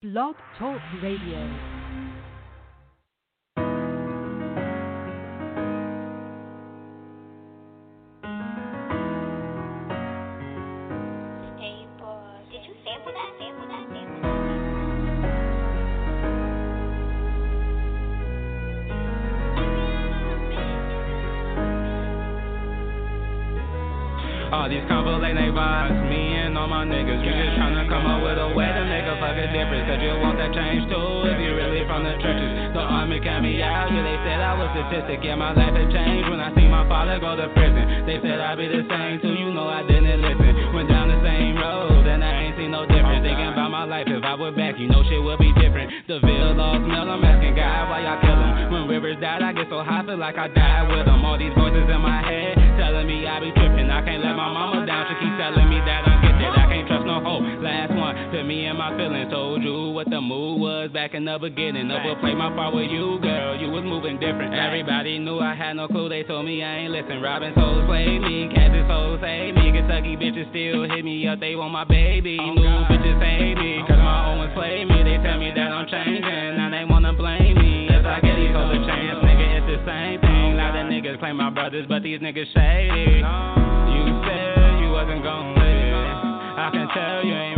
Blog Talk Radio. All these convo late night vibes, me and all my niggas. The count me out, yeah, they said I was statistic. Yeah, my life had changed when I see my father go to prison. They said I'd be the same too, you know I didn't listen. Went down the same road, and I ain't seen no difference. Thinking about my life, if I were back, you know shit would be different. The Ville all smell, I'm asking God why y'all kill him. When rivers died, I get so high, feel like I died with them. All these voices in my head telling me I be tripping. I can't let my mama down, she keep telling me that I'm gifted. I can't trust no hoe. Last one to me and my feelings. Told you what the mood was back in the beginning. Overplayed my part with you, girl. You was moving different. Everybody knew I had no clue. They told me I ain't listen. Robin souls play me, Kansas souls save me. Kentucky bitches still hit me up. They want my baby. Oh, New bitches hate me, oh, cause my old ones play me. They tell me that I'm changing. Now they wanna blame me. As I get these hoes a chance, nigga, it's the same thing. A lot of niggas claim my brothers, but these niggas shady. You said you wasn't gon' live. I can tell you ain't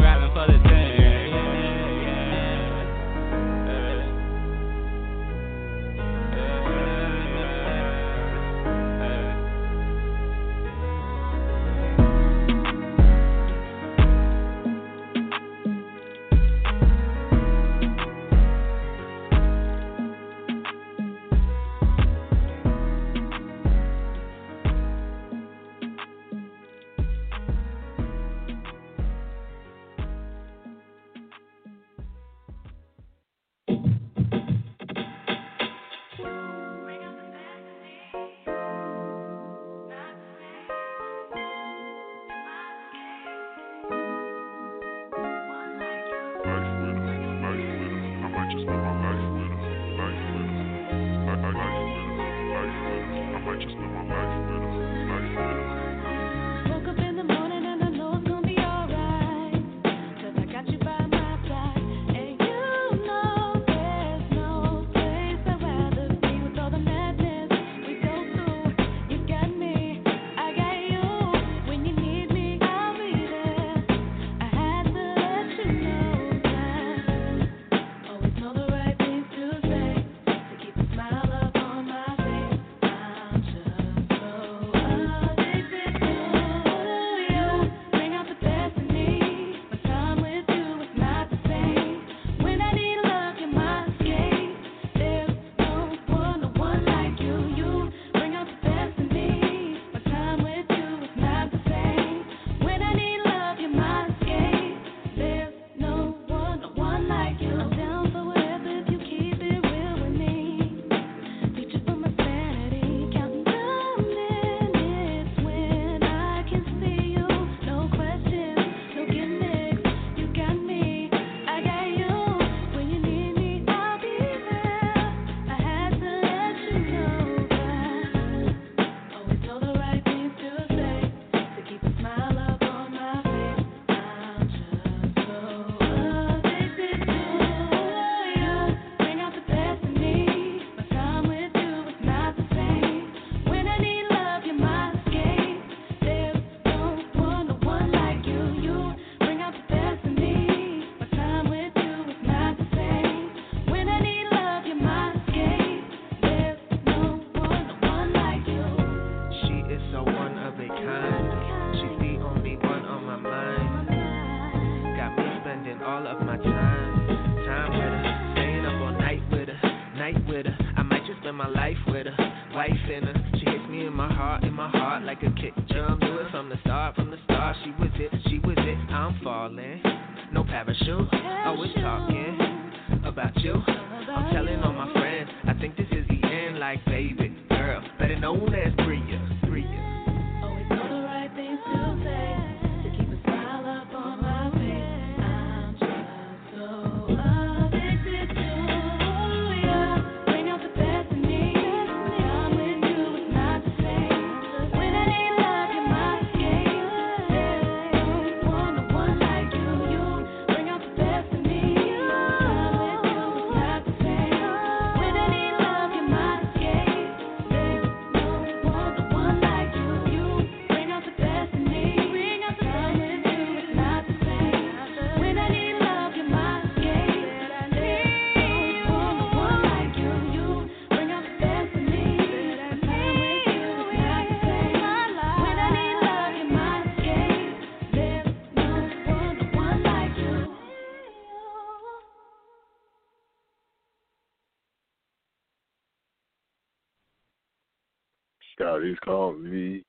Scotty's calling me.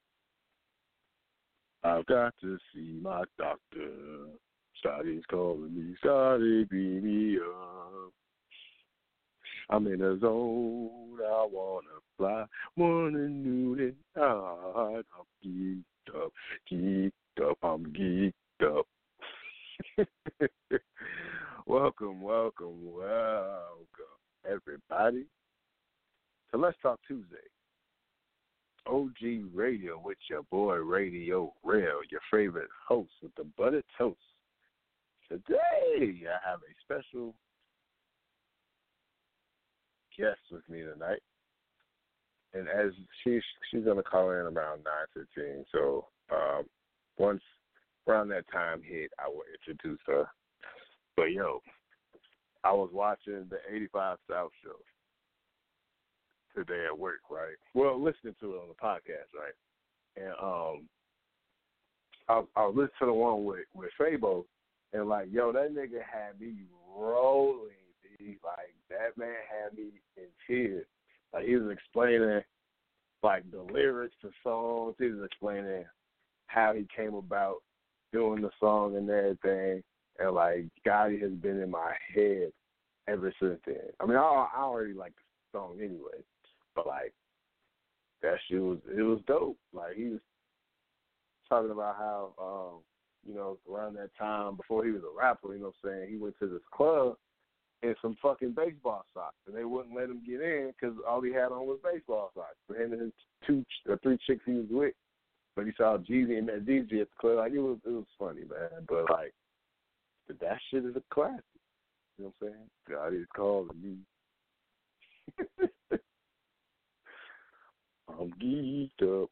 I've got to see my doctor. Scotty's calling me. Scotty, beat me up. I'm in a zone. I wanna fly. Morning, noon, and night. I'm geeked up, geeked up. I'm geeked up. welcome, welcome, welcome, everybody. So let's talk Tuesday. OG Radio with your boy Radio Real, your favorite host with the buttered toast. Today I have a special guest with me tonight. And as she's she's gonna call in around nine fifteen. So um once around that time hit I will introduce her. But yo, I was watching the eighty five South show today at work, right? Well, listening to it on the podcast, right? And um, I, I was listening to the one with with Fabo, and like, yo, that nigga had me rolling. Dude. Like that man had me in tears. Like he was explaining like the lyrics to songs. He was explaining how he came about doing the song and everything. And like Gotti has been in my head ever since then. I mean, I, I already like the song anyway, but like that shit was it was dope. Like he was talking about how um, you know, around that time before he was a rapper, you know what I'm saying, he went to this club in some fucking baseball socks, and they wouldn't let him get in because all he had on was baseball socks. For him and his two or three chicks he was with, but he saw Jeezy and that DJ at the club. Like it was, it was funny, man. But like, that shit is a classic. You know what I'm saying? God is calling me. I'm geeked up,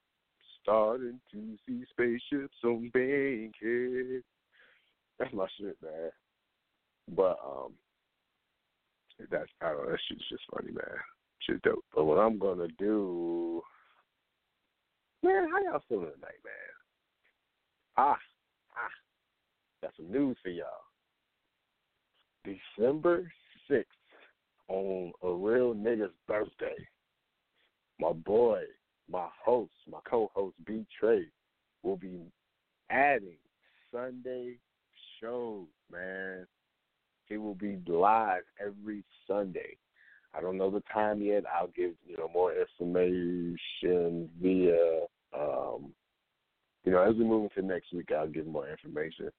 starting to see spaceships on Bankhead. That's my shit, man. But um, that's I don't know. That shit's just funny, man. Shit's dope. But what I'm gonna do, man, how y'all feeling tonight, man? Ah, ah, got some news for y'all. December sixth, on a real nigga's birthday, my boy, my host, my co-host B Trey, will be adding Sunday shows, man. He will be live every Sunday. I don't know the time yet. I'll give you know more information via um you know, as we move into next week I'll give more information.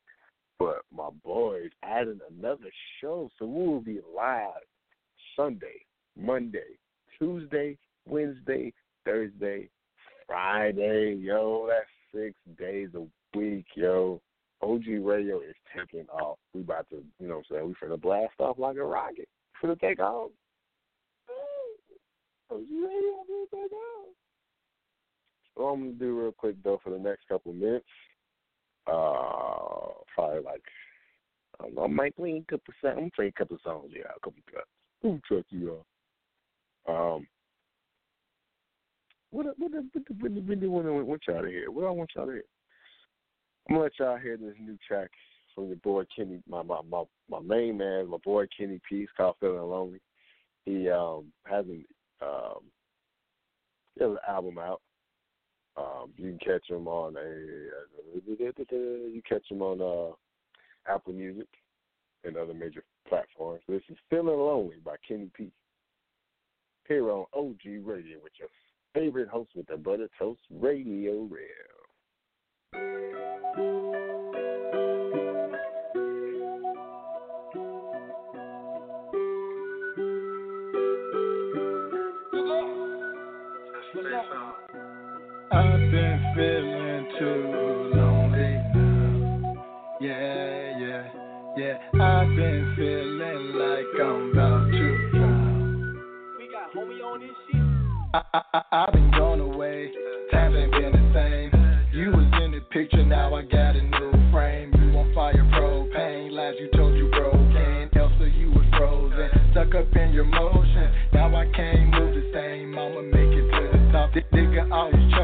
But my boys adding another show, so we will be live Sunday, Monday, Tuesday, Wednesday, Thursday, Friday, yo, that's six days a week, yo. OG Radio is taking off. We about to, you know what I'm saying, we finna blast off like a rocket. Finna take off. OG Radio take off. So I'm gonna do real quick though for the next couple minutes. Uh probably like I don't know, I might play a couple songs. I'm gonna play a couple songs, yeah, a couple. Ooh, check you out. Um what what what what, what, what, what, what, y'all to hear? What I want y'all to hear? I'm gonna let y'all hear this new track from your boy Kenny, my my my, my main man, my boy Kenny P. It's called Feeling Lonely. He um has an um he has an album out. Um, you can catch him on a you catch him on uh Apple Music and other major platforms. This is Feeling Lonely by Kenny P. Here on OG Radio with your favorite host with the butter toast, Radio Real. I've been feeling too lonely now. Yeah, yeah, yeah. I've been feeling like I'm about I, I, I, I've been gone away. Times ain't been the same. You was in the picture, now I got a new frame. You on fire, propane. Lies you told you broken. Elsa, you was frozen. Stuck up in your motion. Now I can't move the same. I'ma make it to the top. This nigga I was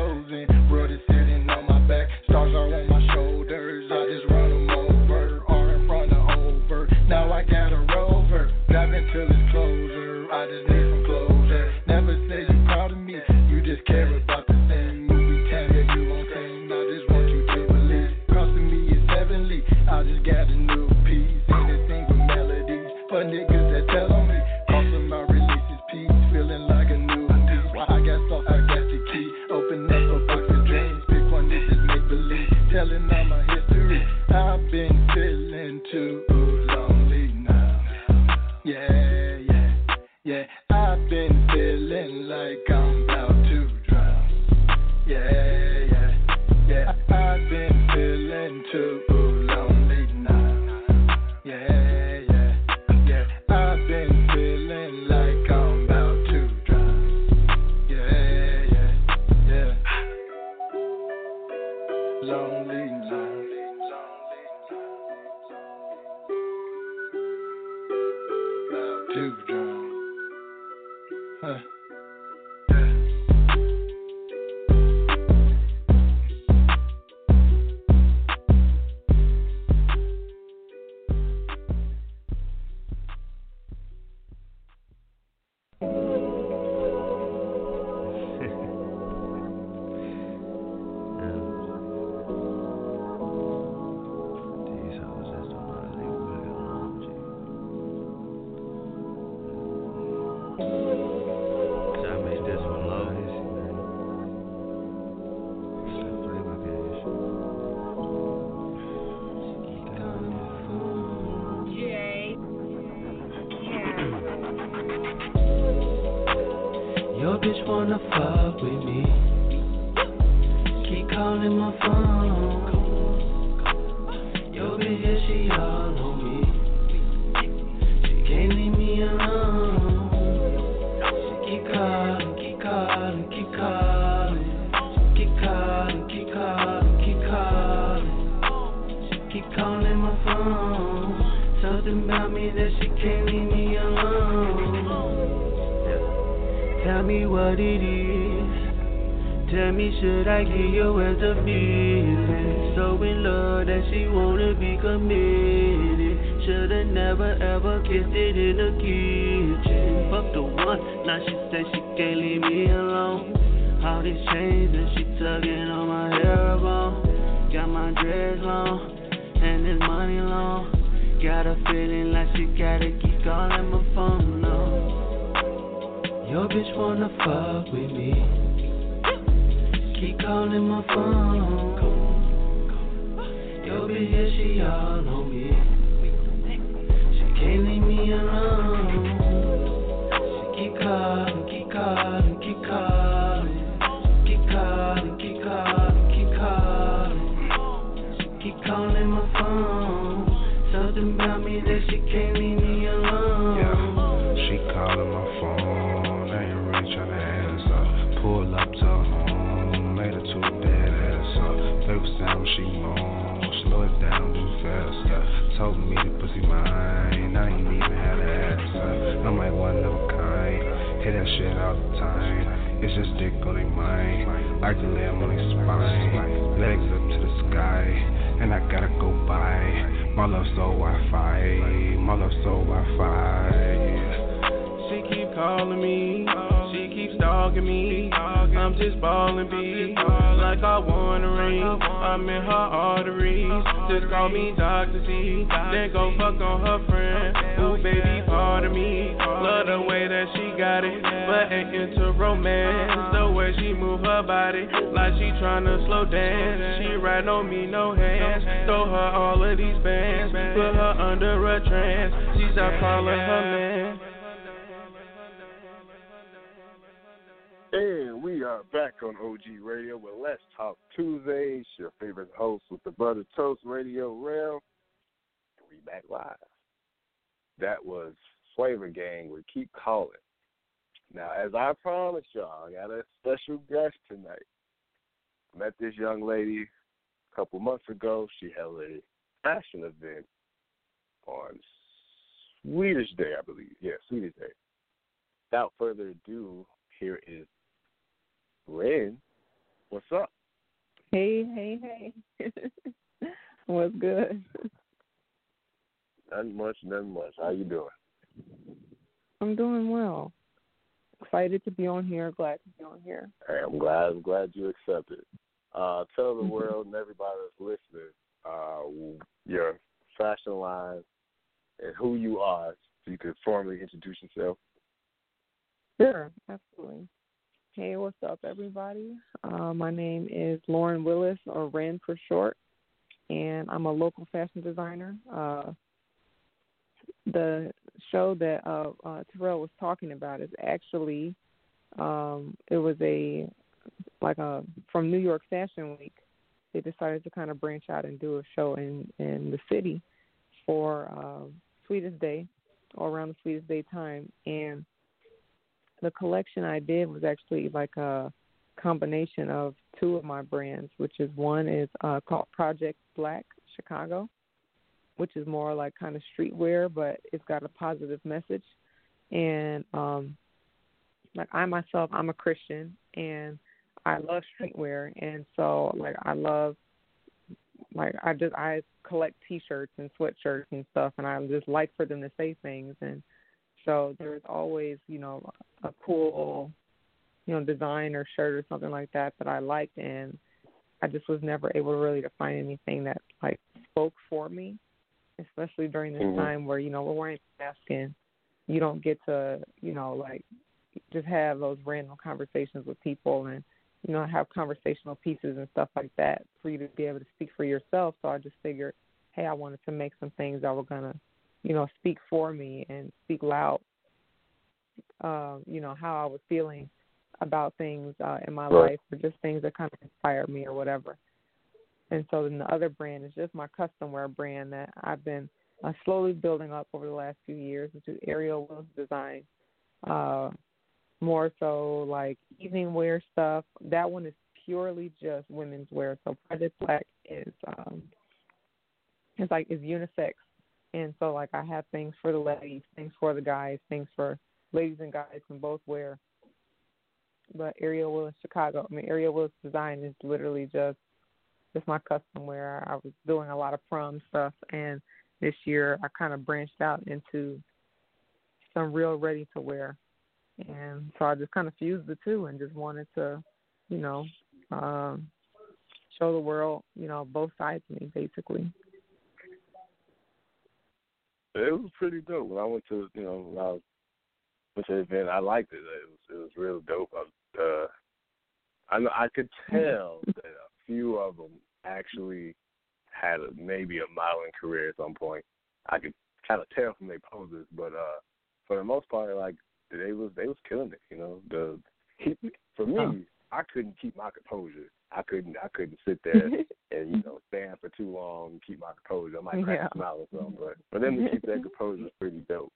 Hit that shit all the time. It's just dick on their mind. I can lay on their spine. Legs up to the sky. And I gotta go by. My love so Wi-Fi. My love so Wi-Fi. She keep calling me, she keeps stalking me. I'm just ballin' B, like I want a ring. I'm in her arteries. Just call me Dr. Z, then go fuck on her friend. Baby, part of me. Love the way that she got it, but ain't into romance. The way she move her body, like she tryna slow dance. She ride on me, no hands. Throw her all of these bands, put her under a trance. She start calling her man. And we are back on OG Radio with Let's Talk Tuesdays, your favorite host with the Brother Toast Radio Real. We back live. That was Flavor Gang with Keep Calling. Now, as I promised y'all, I got a special guest tonight. Met this young lady a couple months ago. She held a fashion event on Sweetest Day, I believe. Yeah, Sweetest Day. Without further ado, here is Ren. What's up? Hey, hey, hey. What's good? Nothing much, nothing much. How you doing? I'm doing well. Excited to be on here. Glad to be on here. Hey, I'm glad. I'm glad you accepted. Uh, tell the world and everybody that's listening uh, your fashion line and who you are, so you could formally introduce yourself. Sure, absolutely. Hey, what's up, everybody? Uh, my name is Lauren Willis, or Ren for short, and I'm a local fashion designer. Uh, the show that uh, uh, Terrell was talking about is actually um, it was a like a from New York Fashion Week. They decided to kind of branch out and do a show in in the city for uh, Sweetest Day or around the Sweetest Day time, and the collection I did was actually like a combination of two of my brands, which is one is uh, called Project Black Chicago, which is more like kind of streetwear, but it's got a positive message. And um, like I myself, I'm a Christian, and I love streetwear, and so like I love like I just I collect T-shirts and sweatshirts and stuff, and I just like for them to say things, and so there's always you know a cool you know design or shirt or something like that that I liked, and I just was never able really to find anything that like spoke for me, especially during this Mhm. time where you know we're wearing masks and you don't get to you know like just have those random conversations with people and you know have conversational pieces and stuff like that for you to be able to speak for yourself. So I just figured, hey, I wanted to make some things that were gonna you know speak for me and speak loud. Uh, you know how I was feeling about things uh, in my Right. life or just things that kind of inspired me or whatever. And so then the other brand is just my custom wear brand that I've been uh, slowly building up over the last few years, is Ariel Willis Design. Uh, more so like evening wear stuff. That one is purely just women's wear. So Project Black is um it's like is unisex. And so like I have things for the ladies, things for the guys, things for ladies and guys can both wear. But Ariel Willis Chicago I mean Ariel Willis design is literally just just my custom wear. I was doing a lot of prom stuff and this year I kind of branched out into some real ready to wear and so I just kind of fused the two and just wanted to, you know, um, show the world, you know, both sides of me basically. It was pretty dope. When I went to, you know, when I was, went to the event, I liked it. It was, it was real dope. I, uh, I know I could tell that a few of them actually had a, maybe a modeling career at some point. I could kind of tell from their poses, but uh, for the most part, like they was they was killing it. You know, the he, for me, Huh. I couldn't keep my composure. I couldn't I couldn't sit there and you know stand for too long and keep my composure. I might crack Yeah. a smile or something, but for them to keep that composure is pretty dope.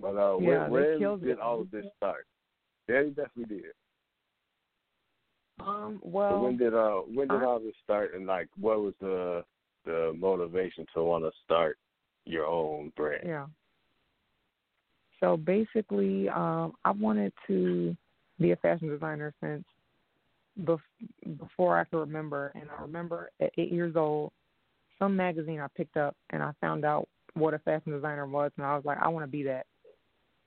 But uh, Yeah, where, where did it. all of this start? Yeah, they definitely did. Um, well, when did uh when did I- all this start and like what was the the motivation to want to start your own brand? yeah. So basically, um, I wanted to be a fashion designer since bef- before I could remember. And I remember at eight years old, some magazine I picked up and I found out what a fashion designer was, and I was like, I want to be that.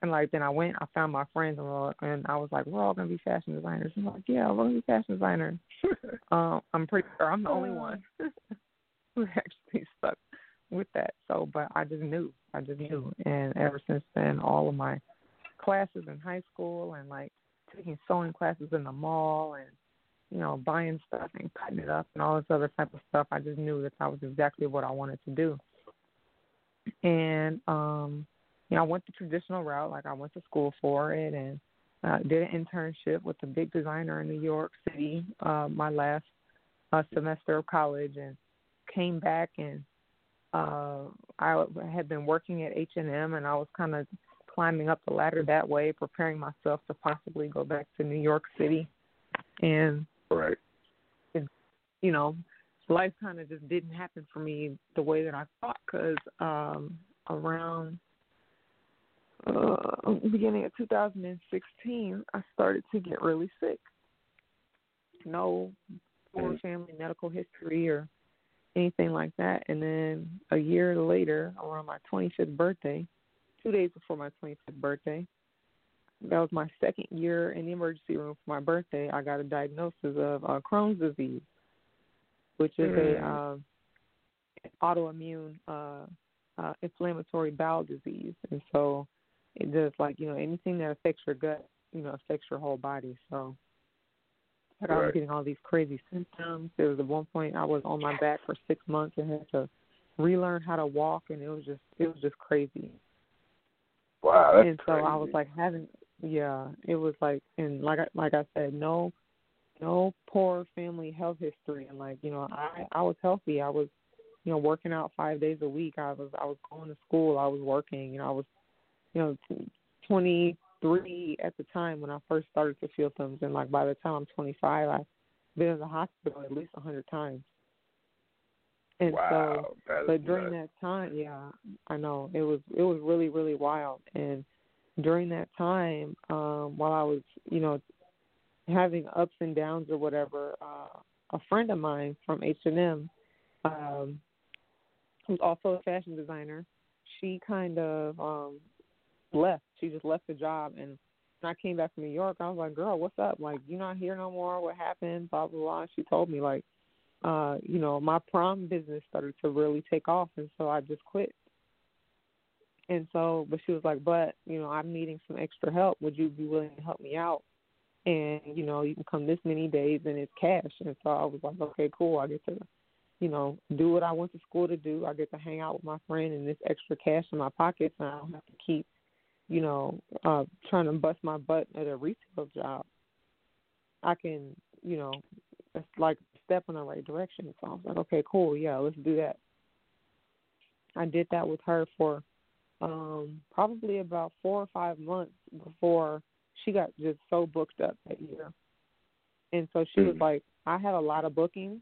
And like then I went, I found my friends, and, all- and I was like, we're all gonna be fashion designers. And I'm like, yeah, we're gonna be fashion designers. um, I'm pretty sure I'm the only one who actually stuck with that. So, but I just knew, I just knew, and ever since then, all of my classes in high school and like taking sewing classes in the mall and you know buying stuff and cutting it up and all this other type of stuff, I just knew that that was exactly what I wanted to do. And um, you know, I went the traditional route, like I went to school for it and uh, did an internship with a big designer in New York City uh, my last uh, semester of college, and came back and uh, I had been working at H and M, and I was kind of climbing up the ladder that way, preparing myself to possibly go back to New York City, and Right. you know, life kind of just didn't happen for me the way that I thought because um, around uh, beginning of 2016, I started to get really sick. No poor family medical history or anything like that. And then a year later, around my 25th birthday, two days before my 25th birthday, that was my second year in the emergency room for my birthday. I got a diagnosis of uh, Crohn's disease, which is a Mm. um, autoimmune uh, uh, inflammatory bowel disease, and so it does like you know anything that affects your gut, you know, affects your whole body. So like I was getting all these crazy symptoms. There was at one point I was on my back for six months and had to relearn how to walk, and it was just it was just crazy. Wow, that's and so crazy. I was like having yeah, it was like and like I like I said, no no poor family health history and like, you know, I I was healthy. I was, you know, working out five days a week. I was I was going to school, I was working, you know, I was you know, twenty three at the time when I first started to feel things, and like by the time I'm twenty five I've been in the hospital at least a hundred times. And wow, so but during nuts. that time, yeah, I know it was it was really really wild. And during that time, um, while I was you know having ups and downs or whatever, uh, a friend of mine from H and M, um, who's also a fashion designer, she kind of um, left. She just left the job, and when I came back from New York, I was like, "Girl, what's up? Like, you not here no more? What happened?" Blah blah blah. She told me like uh, you know, my prom business started to really take off, and so I just quit. And so, but she was like, but you know, I'm needing some extra help. Would you be willing to help me out? And you know, you can come this many days, and it's cash. And so I was like, okay, cool. I get to, you know, do what I went to school to do. I get to hang out with my friend, and this extra cash in my pockets, and I don't have to keep, you know, uh, trying to bust my butt at a retail job. I can, you know, it's like a step in the right direction. So I was like, okay, cool, yeah, let's do that. I did that with her for um probably about four or five months before she got just so booked up that year. And so she was like, I have a lot of bookings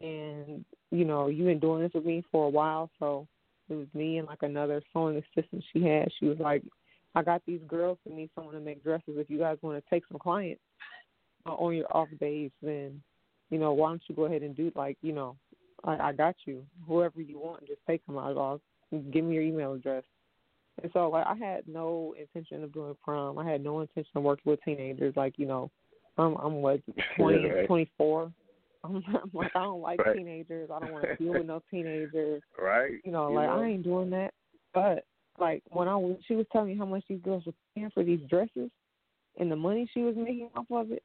and, you know, you've been doing this with me for a while, so it was me and like another sewing assistant she had. She was like, I got these girls who need someone to make dresses. If you guys want to take some clients uh, on your off days, then you know why don't you go ahead and do like you know I, I got you. Whoever you want, just take them out. I'll give me your email address. And so like I had no intention of doing prom. I had no intention of working with teenagers. Like you know, I'm I'm what twenty Right. twenty four. I'm, I'm like I don't like Right. teenagers. I don't want to deal with no teenagers. right? You know, You like know? I ain't doing that. But like when I was, she was telling me how much these girls were paying for these dresses, and the money she was making off of it.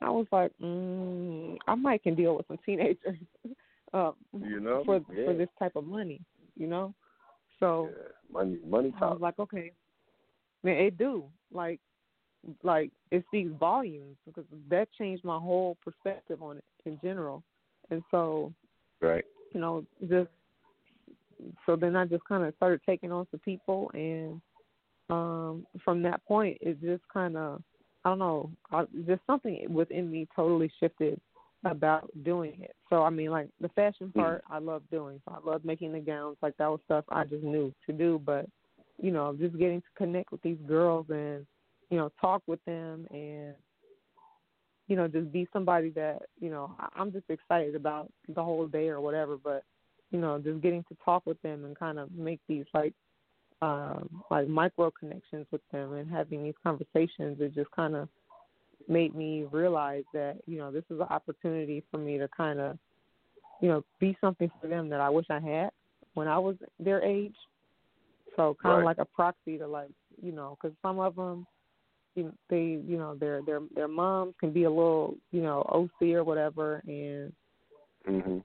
I was like, mm, I might can deal with some teenagers, uh, You know? for Yeah. for this type of money, you know. So Yeah. Money, money I was like, okay, man, it do like like it speaks volumes because that changed my whole perspective on it in general, and so right. you know, just so then I just kind of started taking on some people, and um from that point, it just kind of I don't know, I, just something within me totally shifted about doing it. So I mean, like the fashion part, I love doing. So I love making the gowns. Like that was stuff I just knew to do. But you know, just getting to connect with these girls and you know talk with them and you know just be somebody that you know I- I'm just excited about the whole day or whatever. But you know, just getting to talk with them and kind of make these like um like micro connections with them and having these conversations it just kind of made me realize that you know this is an opportunity for me to kind of you know be something for them that I wish I had when I was their age so kind of Right. like a proxy to like you know because some of them you know, they you know their their their moms can be a little you know OC or whatever and Mhm.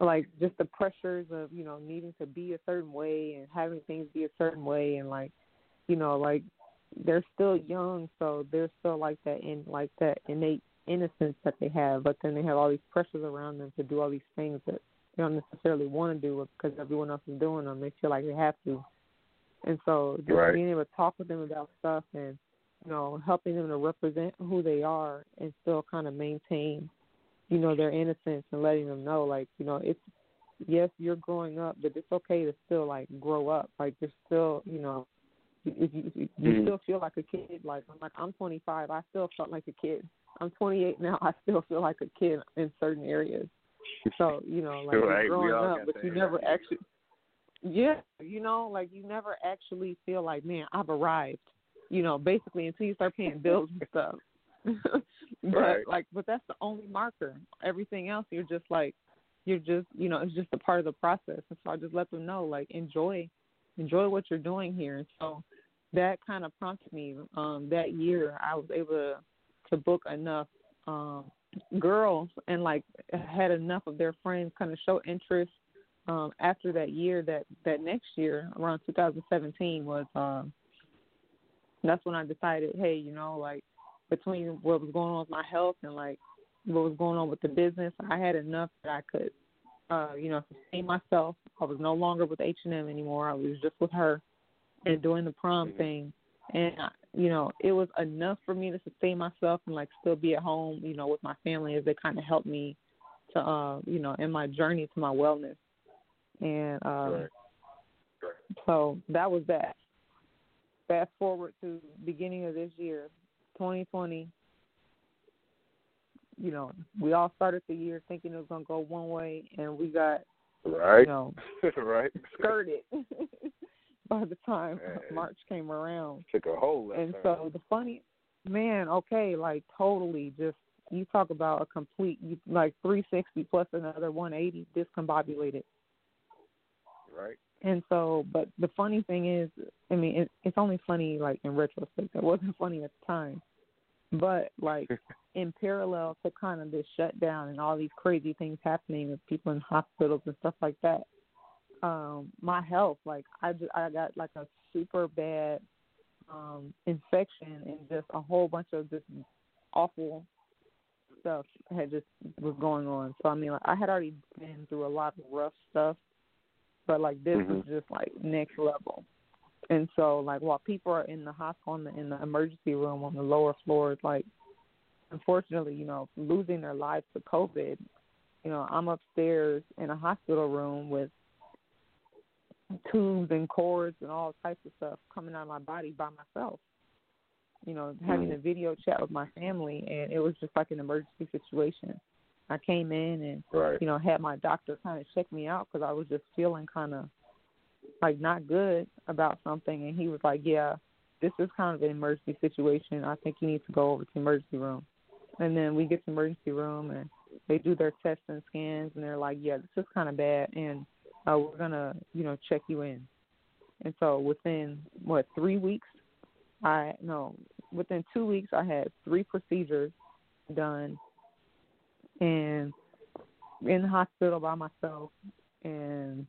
Like just the pressures of you know needing to be a certain way and having things be a certain way and like you know like they're still young so they're still like that in like that innate innocence that they have but then they have all these pressures around them to do all these things that they don't necessarily want to do because everyone else is doing them they feel like they have to and so just Right. being able to talk with them about stuff and you know helping them to represent who they are and still kind of maintain you know their innocence and letting them know like you know it's yes you're growing up but it's okay to still like grow up. Like you're still you know you you, you Mhm. still feel like a kid like I'm like I'm 25 I still felt like a kid. I'm 28 now I still feel like a kid in certain areas. So you know like Right, you're growing up but you never actually yeah you know like you never actually feel like man I've arrived you know basically until you start paying bills and stuff but Right. like but that's the only marker. Everything else you're just like you're just you know it's just a part of the process. And so i just let them know like enjoy enjoy what you're doing here. And so that kind of prompted me um that year i was able to to book enough um girls and like had enough of their friends kind of show interest um after that year that that next year around 2017 was um that's when I decided, hey, you know, like between what was going on with my health and like what was going on with the business, I had enough that I could uh, you know, sustain myself. I was no longer with H and M anymore. I was just with her and doing the prom thing. And I, you know, it was enough for me to sustain myself and like still be at home, you know, with my family as they kind of helped me to, uh, you know, in my journey to my wellness. And um, Right. so that was that. Fast forward to beginning of this year, 2020. You know, we all started the year thinking it was gonna go one way, and we got Right. you know right. skirted by the time Man. March came around. Took a whole And turn. so the funny, man, okay, like totally just you talk about a complete you like 360 plus another 180 discombobulated. right. And so, but the funny thing is, I mean, it, it's only funny like in retrospect. It wasn't funny at the time, but like in parallel to kind of this shutdown and all these crazy things happening with people in hospitals and stuff like that, um, my health, like I just, I got like a super bad um infection and just a whole bunch of just awful stuff had just was going on. So I mean, like I had already been through a lot of rough stuff, but like this was just like next level. And so like while people are in the hospital in the, in the emergency room on the lower floors, like unfortunately, you know, losing their lives to COVID, you know, I'm upstairs in a hospital room with tubes and cords and all types of stuff coming out of my body by myself. You know, having mm. a video chat with my family, and it was just like an emergency situation. I came in and Right. you know had my doctor kind of check me out because I was just feeling kind of like not good about something, and he was like, "Yeah, this is kind of an emergency situation. I think you need to go over to emergency room." And then we get to emergency room and they do their tests and scans, and they're like, "Yeah, this is kind of bad, and uh, we're gonna, you know, check you in." And so within what three weeks, I no, within two weeks, I had three procedures done, and in the hospital by myself, and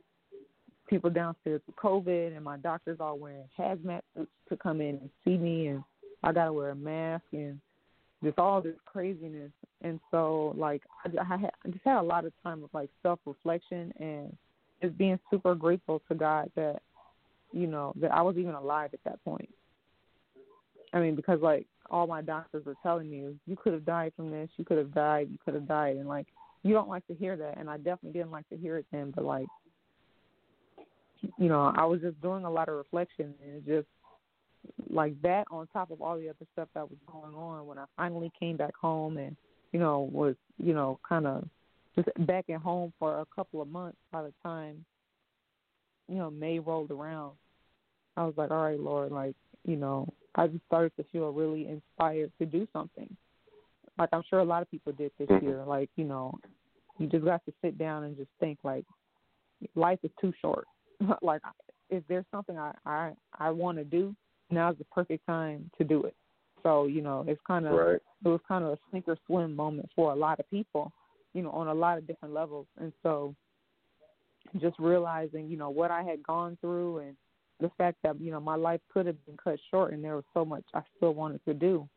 people downstairs with COVID, and my doctors all wearing hazmat suits to come in and see me, and I gotta wear a mask and just all this craziness. And so, like, I, I, I just had a lot of time of like self reflection and just being super grateful to God that, you know, that I was even alive at that point. I mean, because like all my doctors were telling me, you could have died from this, you could have died, you could have died, and like you don't like to hear that, and I definitely didn't like to hear it then. But like, you know, I was just doing a lot of reflection, and just like that on top of all the other stuff that was going on when I finally came back home and you know was you know kind of just back at home for a couple of months by the time you know May rolled around. I was like, all right, Lord, like you know, I just started to feel really inspired to do something. Like I'm sure a lot of people did this mm-hmm. year. Like you know, you just got to sit down and just think like life is too short. like if there's something I I I want to do, now's the perfect time to do it. So you know, it's kind of Right. it was kind of a sink or swim moment for a lot of people, you know, on a lot of different levels. And so just realizing, you know, what I had gone through and the fact that, you know, my life could have been cut short and there was so much I still wanted to do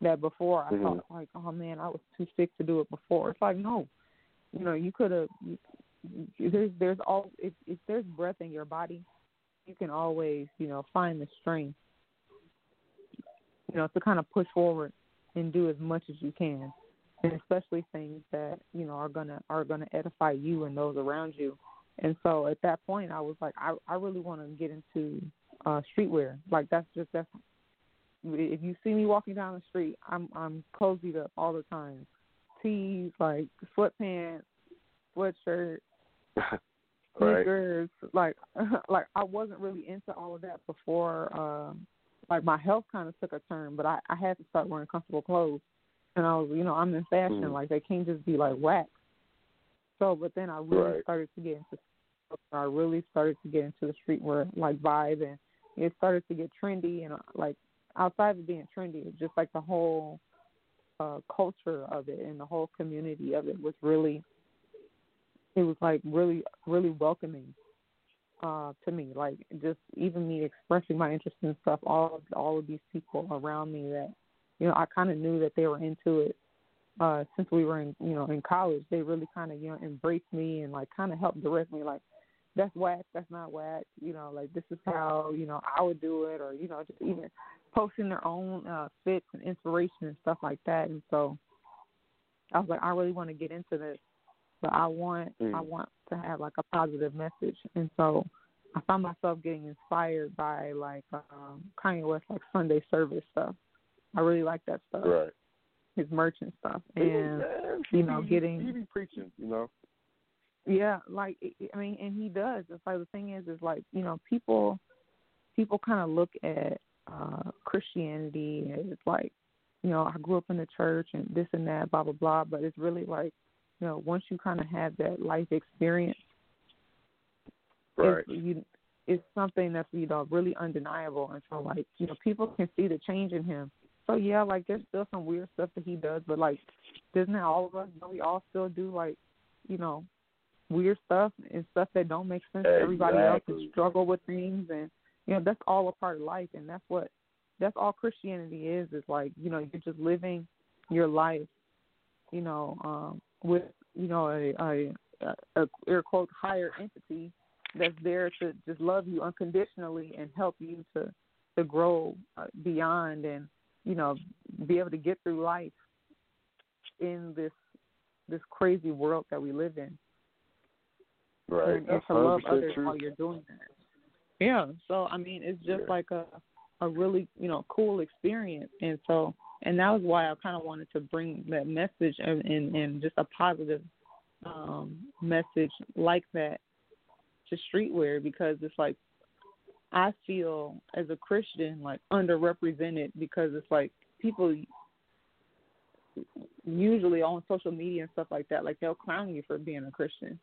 that before I Mhm. thought like, oh man, I was too sick to do it before. It's like, no. You know, you could have there's there's all if if there's breath in your body, you can always, you know, find the strength you know, to kind of push forward and do as much as you can, and especially things that you know are gonna are gonna edify you and those around you. And so at that point, I was like, I I really want to get into uh streetwear. Like that's just that's if you see me walking down the street, I'm I'm cozied up all the time. Tees, like sweatpants, sweatshirt, Right. sneakers. Like like I wasn't really into all of that before. Uh, like my health kind of took a turn, but I I had to start wearing comfortable clothes, and I was you know I'm in fashion. Mhm. Like they can't just be like wax. So, but then I really Right. started to get into. I really started to get into the streetwear like vibe, and it started to get trendy. And uh, like outside of being trendy, it's just like the whole uh culture of it and the whole community of it was really it was like really really welcoming uh to me like just even me expressing my interest in stuff all of all of these people around me that you know I kind of knew that they were into it uh since we were in you know in college. They really kind of you know embraced me and like kind of helped direct me like that's whack that's not whack you know like this is how you know I would do it or you know just even posting their own uh fits and inspiration and stuff like that. And so I was like I really want to get into this but I want Mm. I want to have like a positive message, and so I found myself getting inspired by like um Kanye West like Sunday service stuff. I really like that stuff, Right. his merch and stuff, and you know getting he be preaching, you know. yeah, like I- I mean, and he does. It's like the thing is, is like you know, people, people kind of look at uh Christianity and it's like, you know, I grew up in the church and this and that, blah blah blah. But it's really like, you know, once you kind of have that life experience, Right. it's, you, it's something that's you know really undeniable. And so like, you know, people can see the change in him. So yeah, like there's still some weird stuff that he does, but like, doesn't that all of us? Don't we all still do like, you know, weird stuff and stuff that don't make sense to everybody else Exactly. and struggle with things and you know that's all a part of life and that's what that's all Christianity is is like you know you're just living your life you know um with you know a a, a, a air quote higher entity that's there to just love you unconditionally and help you to to grow uh, beyond and you know be able to get through life in this this crazy world that we live in Right. and, and to love others true. while you're doing that. Yeah. So I mean, it's just Yeah. like a a really you know cool experience, and so and that was why I kind of wanted to bring that message and and, and just a positive um message like that to streetwear because it's like I feel as a Christian like underrepresented because it's like people usually on social media and stuff like that like they'll clown you for being a Christian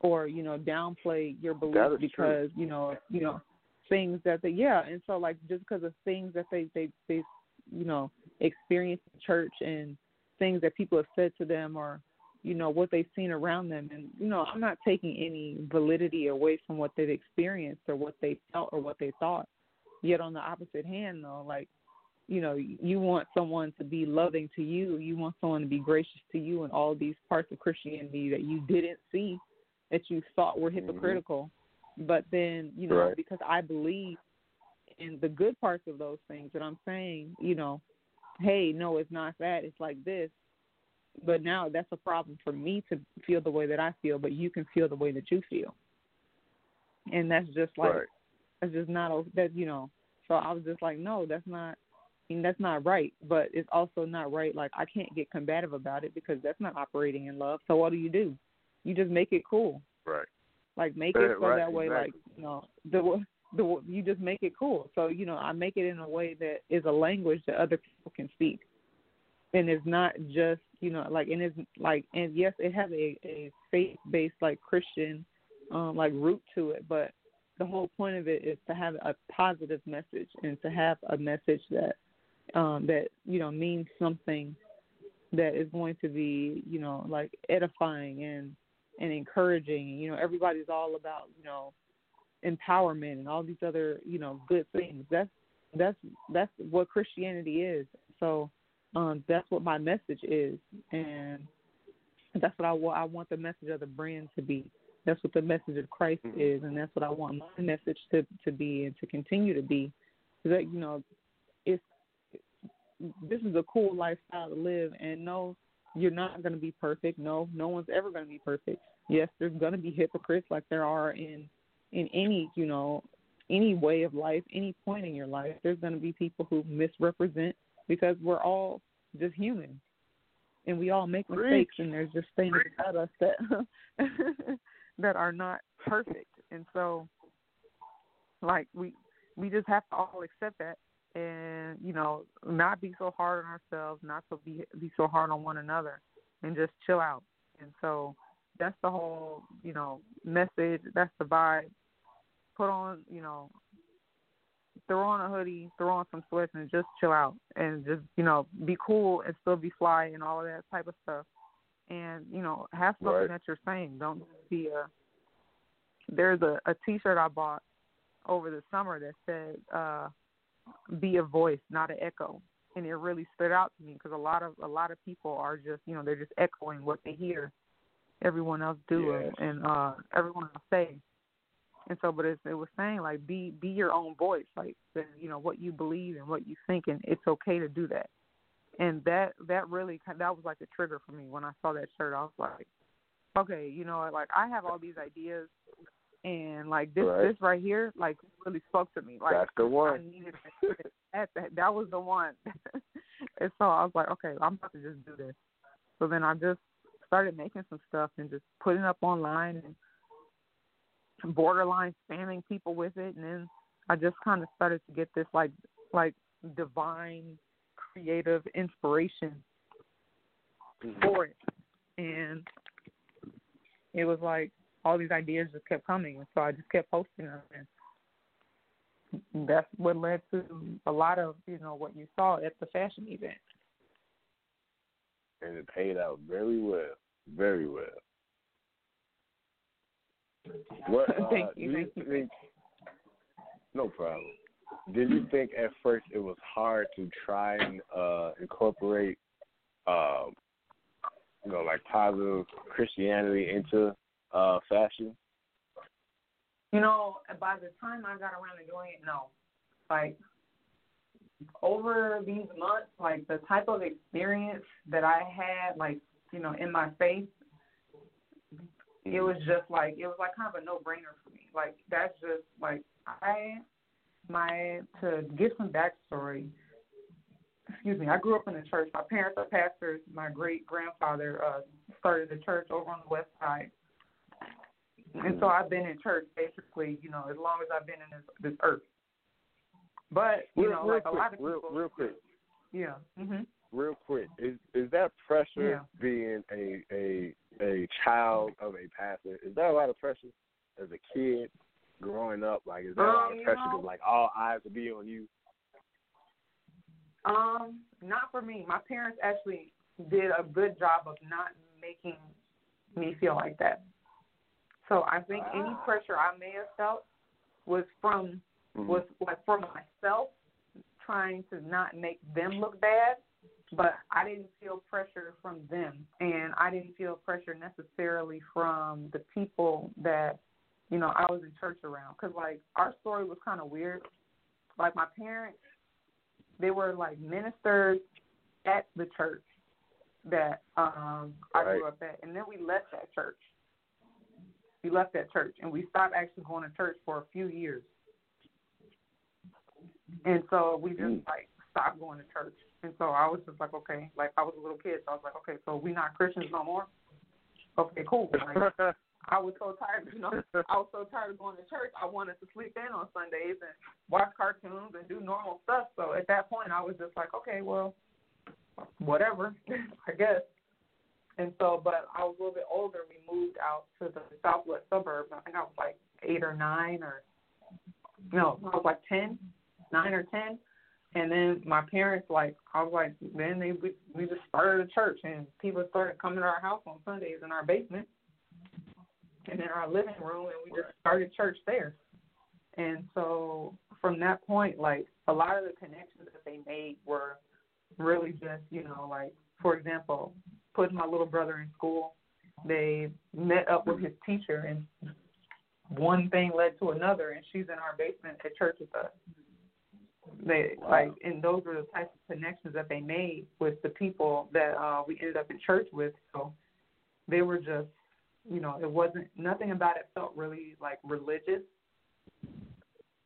or you know downplay your beliefs because you know you know things that they yeah and so like just because of things that they they they you know experience in church and things that people have said to them or you know what they've seen around them. And you know i'm not taking any validity away from what they've experienced or what they felt or what they thought. Yet on the opposite hand though like you know you want someone to be loving to you. You want someone to be gracious to you and all these parts of christianity that you didn't see that you thought were mm-hmm. hypocritical but then you know Right. because i believe in the good parts of those things that i'm saying you know hey no it's not that it's like this but now that's a problem for me to feel the way that i feel but you can feel the way that you feel and that's just like Right. that's just not o- that you know so i was just like no that's not I mean, that's not right, but it's also not right. Like I can't get combative about it because that's not operating in love. So what do you do? You just make it cool. Right. Like make it so right, that way, like you know, the the you just make it cool. So you know, I make it in a way that is a language that other people can speak, and it's not just you know like and it's like and yes, it has a a faith based like Christian um like root to it, but the whole point of it is to have a positive message and to have a message that um that you know means something that is going to be you know like edifying and and encouraging you know everybody's all about you know empowerment and all these other you know good things. That's that's that's what christianity is. So um that's what my message is and that's what i want i want the message of the brand to be. That's what the message of christ is and that's what i want my message to to be and to continue to be. That you know it's this is a cool lifestyle to live and no you're not going to be perfect. No no one's ever going to be perfect. Yes there's going to be hypocrites like there are in in any you know any way of life any point in your life. There's going to be people who misrepresent because we're all just human. And we all make mistakes and there's just things about us that that are not perfect. And so like we we just have to all accept that and you know not be so hard on ourselves not to be be so hard on one another and just chill out and so that's the whole you know message that's the vibe put on you know throw on a hoodie throw on some sweats and just chill out and just you know be cool and still be fly and all of that type of stuff and you know have something Right. that you're saying. Don't be a. There's a a T-shirt I bought over the summer that said, uh, "Be a voice, not an echo," and it really stood out to me because a lot of a lot of people are just you know they're just echoing what they hear everyone else do Yes. and, uh everyone else say. And so, but it, it was saying like be be your own voice, like the, you know what you believe and what you think, and it's okay to do that. And that that really that was like a trigger for me when I saw that shirt. I was like, okay, you know, like I have all these ideas, and like this Right. this right here, like really spoke to me. Like That's the I one. needed that, that that was the one. and so I was like, okay, I'm about to just do this. So then I just started making some stuff and just putting it up online and borderline spamming people with it and then I just kind of started to get this like like divine creative inspiration mm-hmm. for it and it was like all these ideas just kept coming and so I just kept posting them and that's what led to a lot of you know what you saw at the fashion event and it paid out very well, very well. What uh, Thank you, thank you. think? No problem. Did you think at first it was hard to try and uh, incorporate, um, you know, like positive Christianity into uh, fashion? You know, by the time I got around to doing it, no. Like over these months, like the type of experience that I had, like you know, in my face, it was just like it was like kind of a no brainer for me. Like that's just like I my to give some backstory. Excuse me, I grew up in the church. My parents are pastors. My great grandfather uh started the church over on the west side. And so I've been in church basically, you know, as long as I've been in this this earth. But you Real, know, real like quick, a lot of real, people, real quick, yeah. Mhm. real quick. Is is that pressure Yeah. being a a a child of a pastor? Is that a lot of pressure as a kid growing up? Like, is that a lot Um, of pressure? know- like all eyes will be on you. Um, not for me. My parents actually did a good job of not making me feel like that. So I think any pressure I may have felt was from was like for myself trying to not make them look bad, but I didn't feel pressure from them. And I didn't feel pressure necessarily from the people that you know I was in church around. Cuz like our story was kind of weird. Like my parents they were like ministers at the church that um I grew up at. And then we left that church. We left that church and we stopped actually going to church for a few years. And so we just Mm. like stopped going to church. And so I was just like, okay, like I was a little kid, so I was like, okay, so we not Christians no more. Okay, cool. Like, I was so tired, you know, I was so tired of going to church. I wanted to sleep in on Sundays and watch cartoons and do normal stuff. So at that point, I was just like, okay, well, whatever, I guess. And so, but I was a little bit older. We moved out to the southwest suburbs. I think I was like eight or nine, or no, I was like ten, nine or ten. And then my parents, like, I was like, then they we, we just started a church, and people started coming to our house on Sundays in our basement and in our living room, and we just started church there. And so from that point, like a lot of the connections that they made were really just, you know, like for example, putting my little brother in school. They met up with his teacher, and one thing led to another, and she's in our basement at church with us. They like, and those were the types of connections that they made with the people that uh, we ended up in church with. So they were just, you know, it wasn't nothing about it felt really like religious.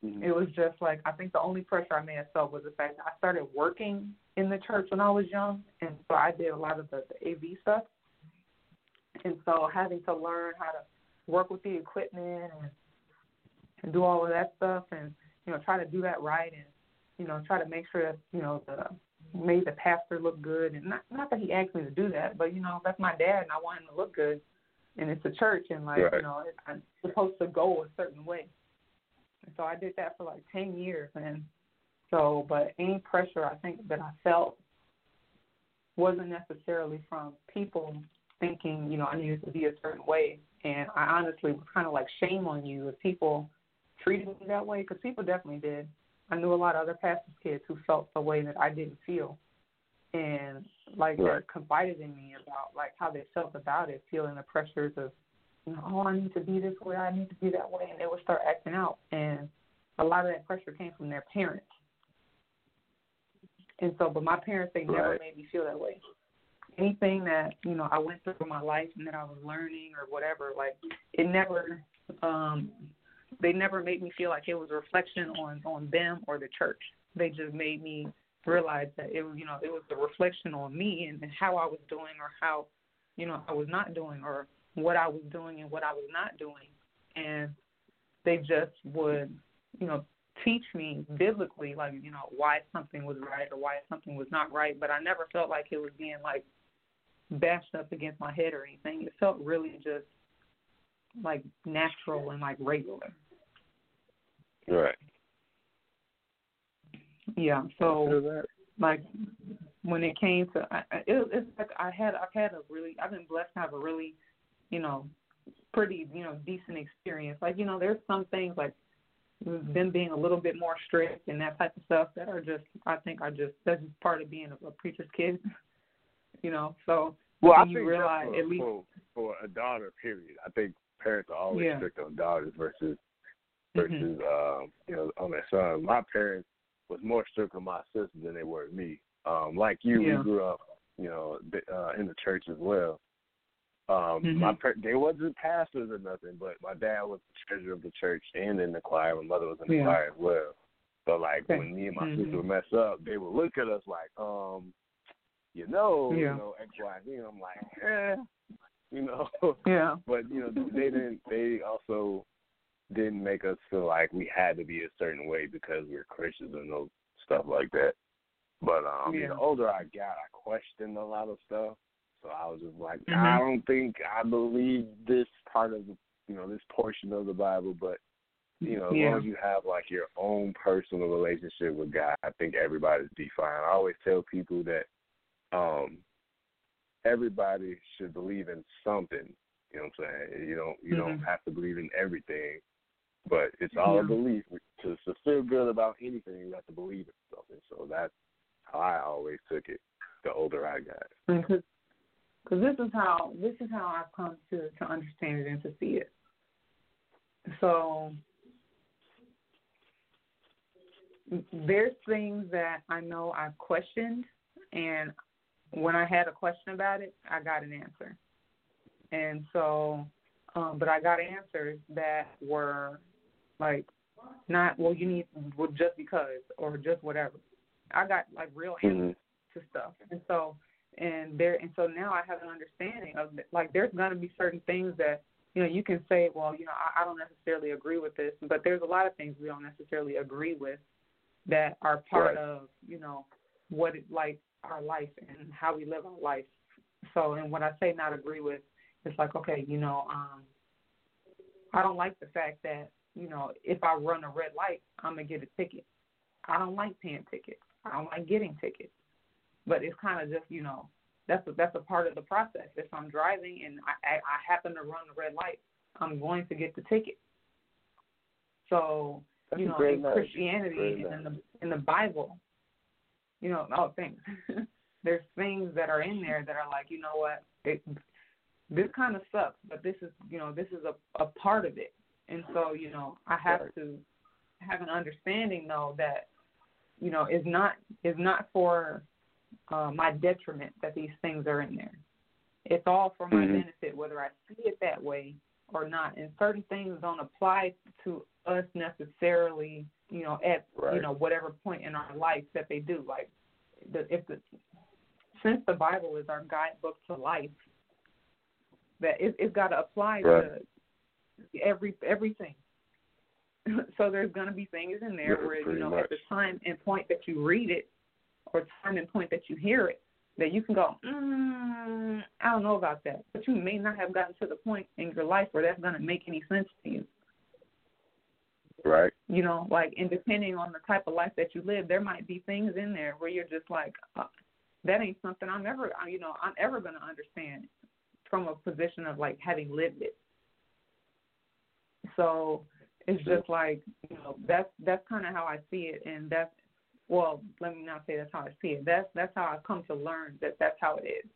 Mm-hmm. It was just like I think the only pressure I may have felt was the fact that I started working in the church when I was young, and so I did a lot of the, the AV stuff. And so having to learn how to work with the equipment and, and do all of that stuff, and you know try to do that right, and you know try to make sure that you know the made the pastor look good, and not not that he asked me to do that, but you know that's my dad, and I want him to look good, and it's a church, and like Right. you know it, I'm supposed to go a certain way. So I did that for like ten years, and so but any pressure I think that I felt wasn't necessarily from people thinking, you know, I needed to be a certain way. And I honestly was kind of like shame on you if people treated me that way because people definitely did. I knew a lot of other pastors' kids who felt the way that I didn't feel, and like Right. confided in me about like how they felt about it, feeling the pressures of, oh, I need to be this way, I need to be that way, and they would start acting out. And a lot of that pressure came from their parents. And so, but my parents, they never Right. made me feel that way. Anything that you know I went through in my life and that I was learning or whatever, like it never, um, they never made me feel like it was a reflection on on them or the church. They just made me realize that it was, you know, it was a reflection on me and, and how I was doing or how, you know, I was not doing or what I was doing and what I was not doing. And they just would, you know, teach me biblically, like, you know, why something was right or why something was not right. But I never felt like it was being like bashed up against my head or anything. It felt really just like natural and like regular. Right. Yeah. So like when it came to I, I- it, it's like I had I've had a really I've been blessed to have a really you know pretty you know decent experience like you know there's some things like them being a little bit more strict and that type of stuff that are just I think are just that's just part of being a, a preacher's kid you know so Well, I you realize for, at least for, for a daughter, period. I think parents are always Yeah. strict on daughters versus Mhm. versus um, you know on their sons. My parents was more strict on my sister than they were me. Um, like you, Yeah. we grew up, you know, uh, in the church as well. Um, Mhm. My par- they wasn't pastors or nothing, but my dad was the treasurer of the church and in the choir. My mother was in the Yeah. choir as well. So like Okay. when me and my Mhm. sister would mess up, they would look at us like, um, you know, Yeah. you know, X, Y, Z. And I'm like, eh, you know. yeah but you know, they didn't. They also didn't make us feel like we had to be a certain way because we're Christians and those stuff like that. But um, Yeah. the older I got, I questioned a lot of stuff. So I was just like, Mhm. I don't think I believe this part of the, you know, this portion of the Bible. But you know, as Yeah. long as you have like your own personal relationship with God, I think everybody's be fine. I always tell people that um everybody should believe in something. You know what I'm saying? You don't you don't Mhm. have to believe in everything, but it's all Yeah. a belief. To, to feel good about anything, you have to believe in something. So that's how I always took it. The older I got. Because this is how this is how I've come to to understand it and to see it. So there's things that I know I've questioned, and when I had a question about it, I got an answer. And so, um, but I got answers that were like not well, you need well just because or just whatever. I got like real answers to stuff, and so and there and so now I have an understanding of like there's gonna be certain things that you know you can say well you know I, I don't necessarily agree with this, but there's a lot of things we don't necessarily agree with that are part Right. of you know what it like our life and how we live our life. So and when I say not agree with, it's like okay you know um I don't like the fact that you know if I run a red light I'm gonna get a ticket. I don't like paying tickets. I don't like getting tickets but it's kind of just you know that's a, that's a part of the process. If I'm driving and I, I I happen to run the red light, I'm going to get the ticket. So That's you know, in. Christianity and in the in the Bible, you know, oh things. There's things that are in there that are like, you know what, it, this kind of sucks, but this is you know this is a a part of it, and so you know I have Right. to have an understanding though that you know is not is not for uh, my detriment that these things are in there. It's all for my Mhm. benefit, whether I see it that way or not. And certain things don't apply to us necessarily, you know, at you know whatever point in our life that they do. Like, the, if the since the Bible is our guidebook to life, that it, it's got to apply Right. to every everything. so there's going to be things in there Yeah, where you know much. at the time and point that you read it or time and point that you hear it that you can go, mm, I don't know about that. But you may not have gotten to the point in your life where that's going to make any sense to you. Right. You know, like, and depending on the type of life that you live, there might be things in there where you're just like, uh, that ain't something I'm ever, uh, you know, I'm ever going to understand from a position of like having lived it. So it's just like you know that's that's kind of how I see it, and that's well, let me not say that's how I see it. That's that's how I've come to learn that that's how it is.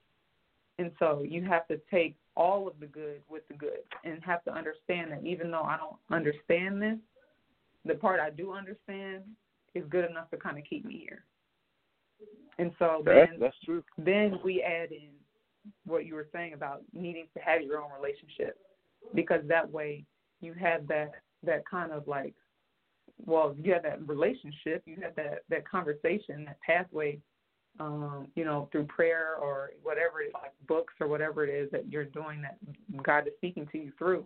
And so you have to take all of the good with the good, and have to understand that even though I don't understand this, the part I do understand is good enough to kind of keep me here. And so That, then that's true. then we add in what you were saying about needing to have your own relationship because that way you have that that kind of like well you have that relationship you have that that conversation that pathway um you know through prayer or whatever like books or whatever it is that you're doing that god is speaking to you through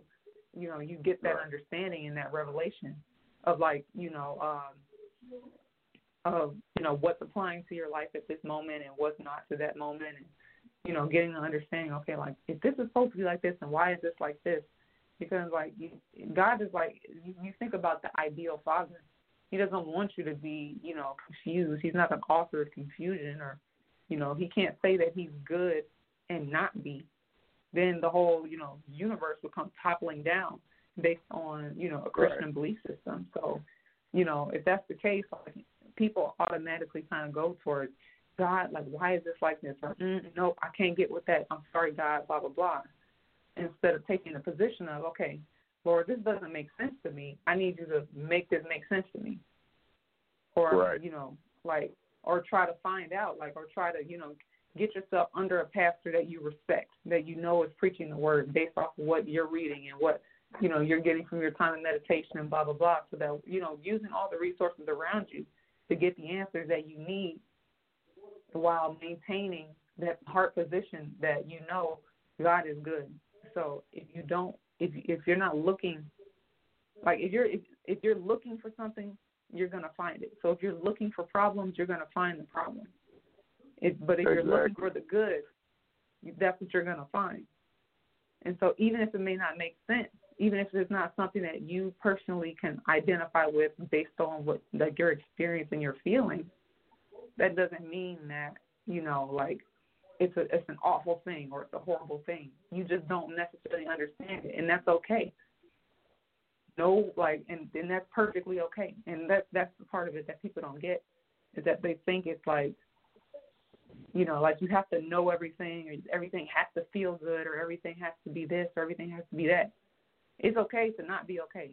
you know you get that Right. understanding and that revelation of like you know um of you know what's applying to your life at this moment and what's not to that moment and you know getting the understanding okay like if this is supposed to be like this and why is this like this because like you, god is like you, you think about the ideal father he doesn't want you to be you know confused he's not an author of confusion or you know he can't say that he's good and not be then the whole you know universe will come toppling down based on you know a christian Right. belief system so you know if that's the case like people automatically kind of go towards God, like, why is this like this? Or, mm, nope, I can't get with that. I'm sorry, God, blah, blah, blah. Instead of taking the position of, okay, Lord, this doesn't make sense to me. I need you to make this make sense to me. Or, Right. you know, like, or try to find out, like, or try to, you know, get yourself under a pastor that you respect, that you know is preaching the word based off of what you're reading and what, you know, you're getting from your time of meditation and blah, blah, blah. So that, you know, using all the resources around you to get the answers that you need while maintaining that heart position that you know God is good. So if you don't, if if you're not looking, like if you're if, if you're looking for something, you're gonna find it. So if you're looking for problems, you're gonna find the problem. It, but if you're looking for the good, that's what you're gonna find. And so even if it may not make sense, even if it's not something that you personally can identify with based on what like your experience and your feelings, that doesn't mean that you know like it's a it's an awful thing or it's a horrible thing. You just don't necessarily understand it, and that's okay. No, like, and and that's perfectly okay. And that that's the part of it that people don't get is that they think it's like, you know, like you have to know everything, or everything has to feel good, or everything has to be this, or everything has to be that. It's okay to not be okay.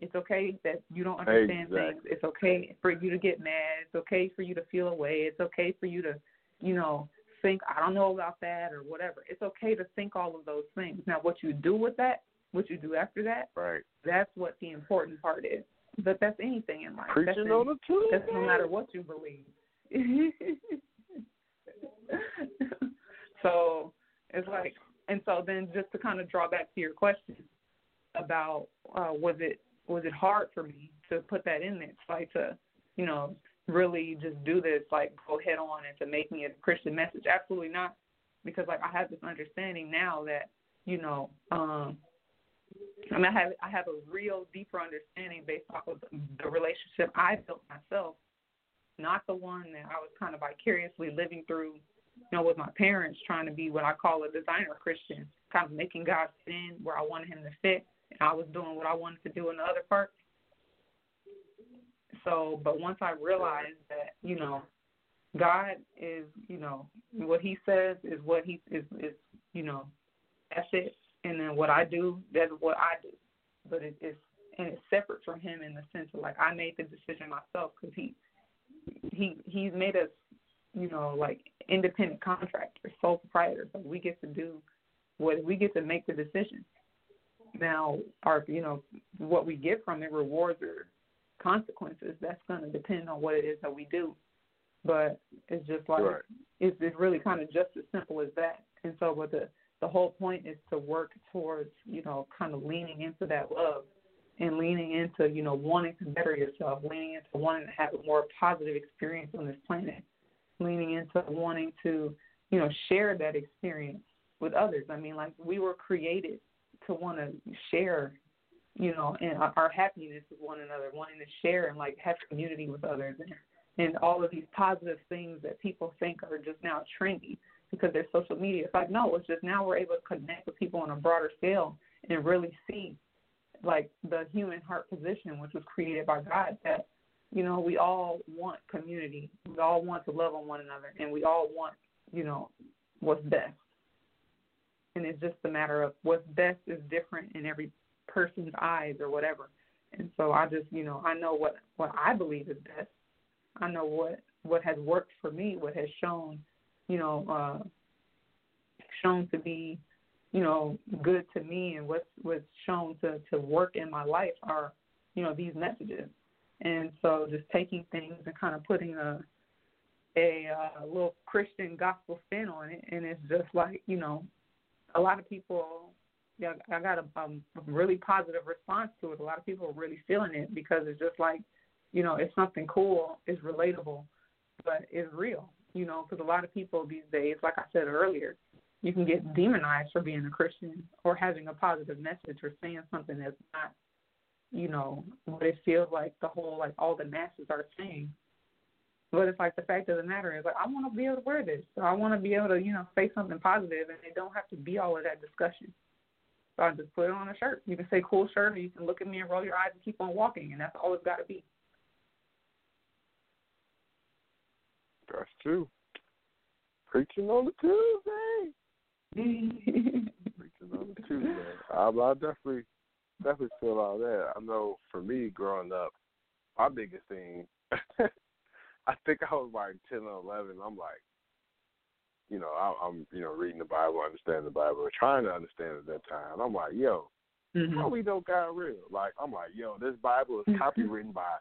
It's okay that you don't understand Exactly. things. It's okay for you to get mad. It's okay for you to feel away. It's okay for you to, you know, think I don't know about that or whatever. It's okay to think all of those things. Now, what you do with that, what you do after that, Right. that's what the important part is. But that's anything in life. that's, Preaching in- on the truth. that's no matter what you believe. so it's like, and so then just to kind of draw back to your question about uh, was it was it hard for me to put that in there, it's like to you know really just do this, like go head on and to make me a Christian message? Absolutely not, because like I have this understanding now that you know. um I mean, I have I have a real deeper understanding based off of the relationship I built myself, not the one that I was kind of vicariously living through, you know, with my parents, trying to be what I call a designer Christian, kind of making God fit where I wanted Him to fit, and I was doing what I wanted to do in the other part. So, but once I realized that, you know, God is, you know, what He says is what He is, is you know, that's it and then what I do, that's what I do. But it, it's and it's separate from him in the sense of like I made the decision myself because he he he's made us, you know, like independent contractors, sole proprietors. Like we get to do what we get to make the decision. Now, our you know what we get from it, rewards or consequences, that's going to depend on what it is that we do. But it's just like Right. it's, it's really kind of just as simple as that. And so, but the the whole point is to work towards you know kind of leaning into that love and leaning into you know wanting to better yourself, leaning into wanting to have a more positive experience on this planet, leaning into wanting to you know share that experience with others. I mean, like we were created to want to share you know, and our happiness with one another, wanting to share and like have community with others, and, and all of these positive things that people think are just now trendy. because there's social media. It's like no, it's just now we're able to connect with people on a broader scale and really see like the human heart position, which was created by God. That you know we all want community, we all want to love on one another, and we all want you know what's best. And it's just a matter of what's best is different in every person's eyes or whatever. And so I just, you know, I know what what I believe is best. I know what what has worked for me, what has shown, you know, uh shown to be, you know, good to me and what's what's shown to to work in my life are, you know, these messages. And so just taking things and kind of putting a a uh, little Christian gospel spin on it, and it's just like you know, a lot of people. I got a, um, really positive response to it. A lot of people are really feeling it because it's just like, you know, it's something cool, it's relatable, but it's real. You know, because a lot of people these days, like I said earlier, you can get demonized for being a Christian or having a positive message or saying something that's not, you know, what it feels like the whole like all the masses are saying. But it's like the fact of the matter is like I want to be able to wear this. So I want to be able to, you know, say something positive and it don't have to be all of that discussion. So I just put it on a shirt. You can say cool shirt or you can look at me and roll your eyes and keep on walking and that's all it's gotta be. That's true. Preaching on the Tuesday. Preaching on the Tuesday. I, I definitely, definitely feel all that. I know for me growing up, my biggest thing, I think I was like ten or eleven. I'm like, you know, I, I'm, you know, reading the Bible, understanding the Bible, or trying to understand it at that time. I'm like, yo, Mm-hmm. how we know God real? Like, I'm like, yo, this Bible is copywritten by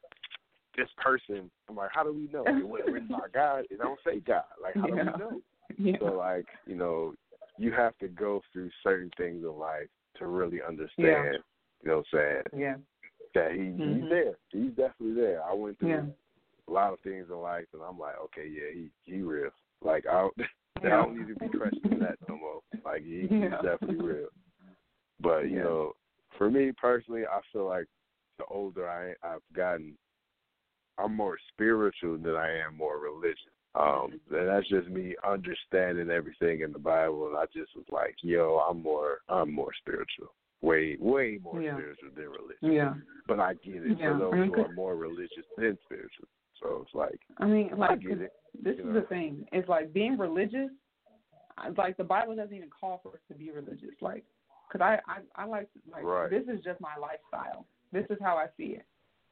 this person. I'm like, how do we know? It wasn't written by God. It don't say God. Like, how do Yeah. we know? Yeah. So like, you know, you have to go through certain things in life to really understand. You know what I'm saying? Yeah. That he Mhm. he's there. He's definitely there. I went through Yeah. a lot of things in life, and I'm like, okay, yeah, he he real. Like I I don't need to be questioning that no more. Like he, he's Yeah. definitely real. But you Yeah. know, for me personally, I feel like the older I I've gotten, I'm more spiritual than I am more religious. Um, and that's just me understanding everything in the Bible, and I just was like, yo, I'm more, I'm more spiritual, way, way more Yeah. spiritual than religious. Yeah. But I get it Yeah, for those who are more religious than spiritual. So it's like, I mean, like I it. this is know. the thing. It's like being religious. Like the Bible doesn't even call for us to be religious. Like, cause I I, I like like Right. this is just my lifestyle. This is how I see it.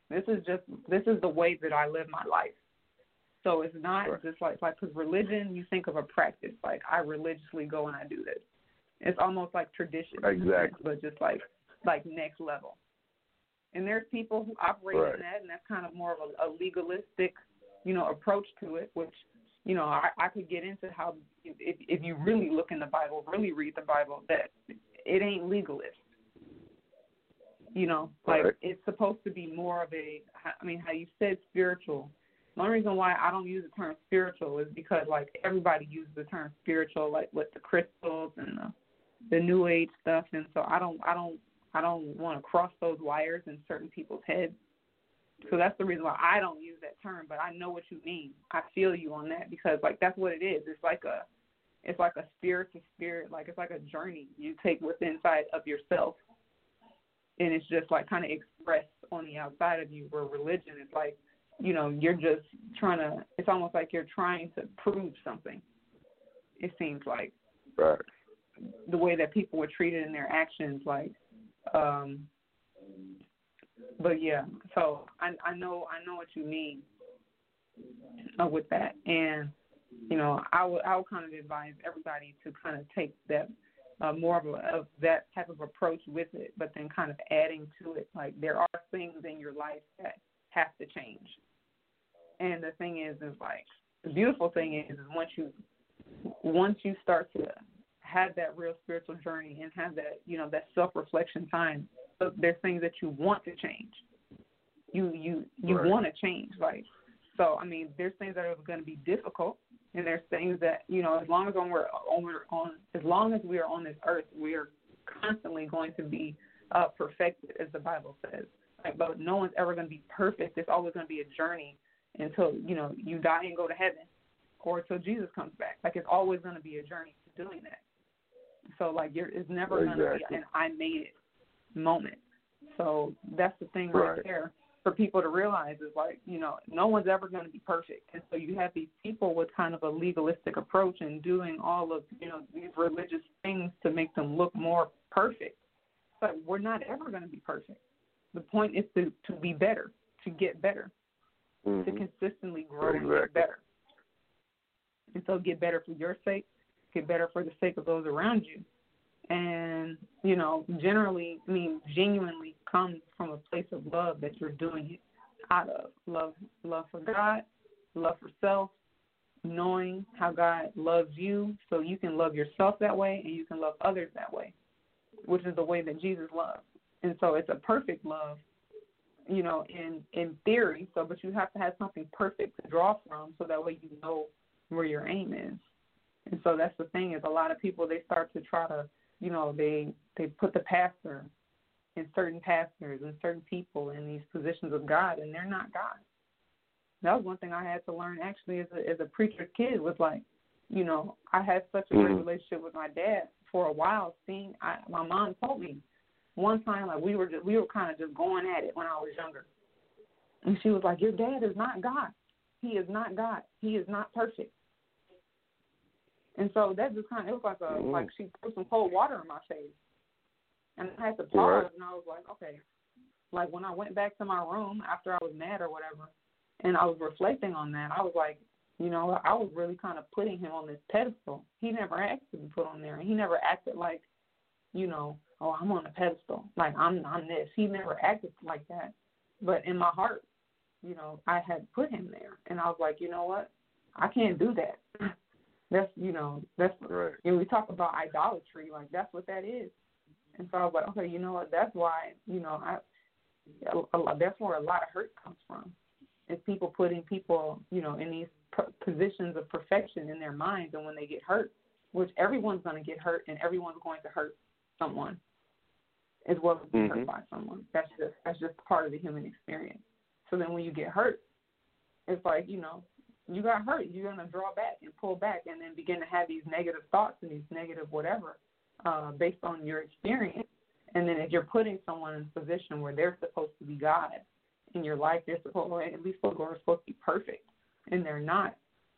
This is just this is the way that I live my life. So it's not Right. just like like because religion, you think of a practice. Like I religiously go and I do this. It's almost like tradition, in a sense, Exactly. but just like like next level. And there's people who operate Right. in that, and that's kind of more of a, a legalistic, you know, approach to it. Which, you know, I, I could get into how if if you really look in the Bible, really read the Bible, that it ain't legalist. You know, like Right. it's supposed to be more of a. I mean, how you said spiritual. The only reason why I don't use the term spiritual is because like everybody uses the term spiritual, like with the crystals and the the new age stuff, and so I don't I don't I don't want to cross those wires in certain people's heads. So that's the reason why I don't use that term, but I know what you mean. I feel you on that because like that's what it is. It's like a it's like a spirit to spirit, like it's like a journey you take within inside of yourself. And it's just like kind of expressed on the outside of you where religion is like, you know, you're just trying to it's almost like you're trying to prove something. It seems like right. the way that people were treated in their actions like um but yeah so i i know i know what you mean uh, with that. And you know i would i would kind of advise everybody to kind of take that uh, more of, a, of that type of approach with it but then kind of adding to it. Like there are things in your life that have to change. And the thing is is like the beautiful thing is, is once you once you start to have that real spiritual journey and have that you know that self reflection time but there's things that you want to change you you you Right. want to change like so i mean there's things that are going to be difficult and there's things that you know as long as on we're on, we're on as long as we are on this earth we are constantly going to be uh perfected as the bible says like but no one's ever going to be perfect it's always going to be a journey until you know you die and go to heaven or until Jesus comes back. Like it's always going to be a journey to doing that. So like you're, it's never going to be Exactly. an I made it moment. So that's the thing right, Right. there for people to realize is like you know no one's ever going to be perfect, and so you have these people with kind of a legalistic approach and doing all of you know these religious things to make them look more perfect. But we're not ever going to be perfect. The point is to to be better, to get better to Mhm. consistently grow and get better. And so get better for your sake, better for the sake of those around you. And, you know, generally, I mean, genuinely comes from a place of love that you're doing it out of. Love love for God, love for self, knowing how God loves you so you can love yourself that way and you can love others that way, which is the way that Jesus loved. And so it's a perfect love you know, in in theory. So, but you have to have something perfect to draw from, so that way you know where your aim is. And so that's the thing is a lot of people they start to try to, you know, they they put the pastor and certain pastors and certain people in these positions of God, and they're not God. That was one thing I had to learn actually as a as a preacher's kid was like, you know, I had such a great Mhm. relationship with my dad for a while. Seeing, I, my mom told me one time like we were just we were kind of just going at it when I was younger, and she was like, "Your dad is not God. He is not God. He is not perfect." And so that just kind of it was like a Mm. like she put some cold water in my face, and I had to pause, Right. and I was like, okay. Like when I went back to my room after I was mad or whatever, and I was reflecting on that, I was like, you know, I was really kind of putting him on this pedestal. He never asked to be put on there, and he never acted like, you know, oh, I'm on a pedestal, like I'm I'm this. He never acted like that. But in my heart, you know, I had put him there, and I was like, you know what, I can't do that. That's you know, that's Right. know, we talk about idolatry, like that's what that is. And so I was like, okay, you know what? That's why, you know, I, a, a, that's where a lot of hurt comes from. Is people putting people, you know, in these p- positions of perfection in their minds, and when they get hurt, which everyone's going to get hurt, and everyone's going to hurt someone, as well as being hurt Mhm. by someone. That's just that's just part of the human experience. So then when you get hurt, it's like you know, you got hurt. You're gonna draw back and pull back, and then begin to have these negative thoughts and these negative whatever, uh, based on your experience. And then if you're putting someone in a position where they're supposed to be God in your life, they're supposed, or at least people are supposed to be perfect, and they're not.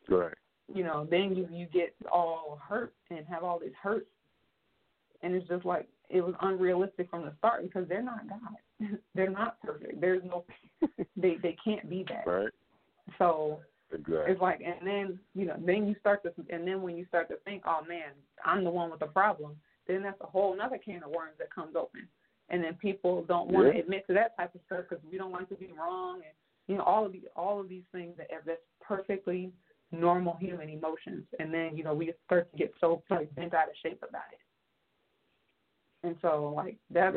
Right. You know, then you you get all hurt and have all these hurts, and it's just like it was unrealistic from the start because they're not God. they're not perfect. There's no, they they can't be that. Right. So Exactly. it's like, and then you know, then you start to, and then when you start to think, oh man, I'm the one with the problem, then that's a whole another can of worms that comes open, and then people don't want to admit to that type of stuff because we don't like to be wrong, and you know, all of these, all of these things that that's perfectly normal human emotions, and then you know, we start to get so like bent out of shape about it. And so, like that,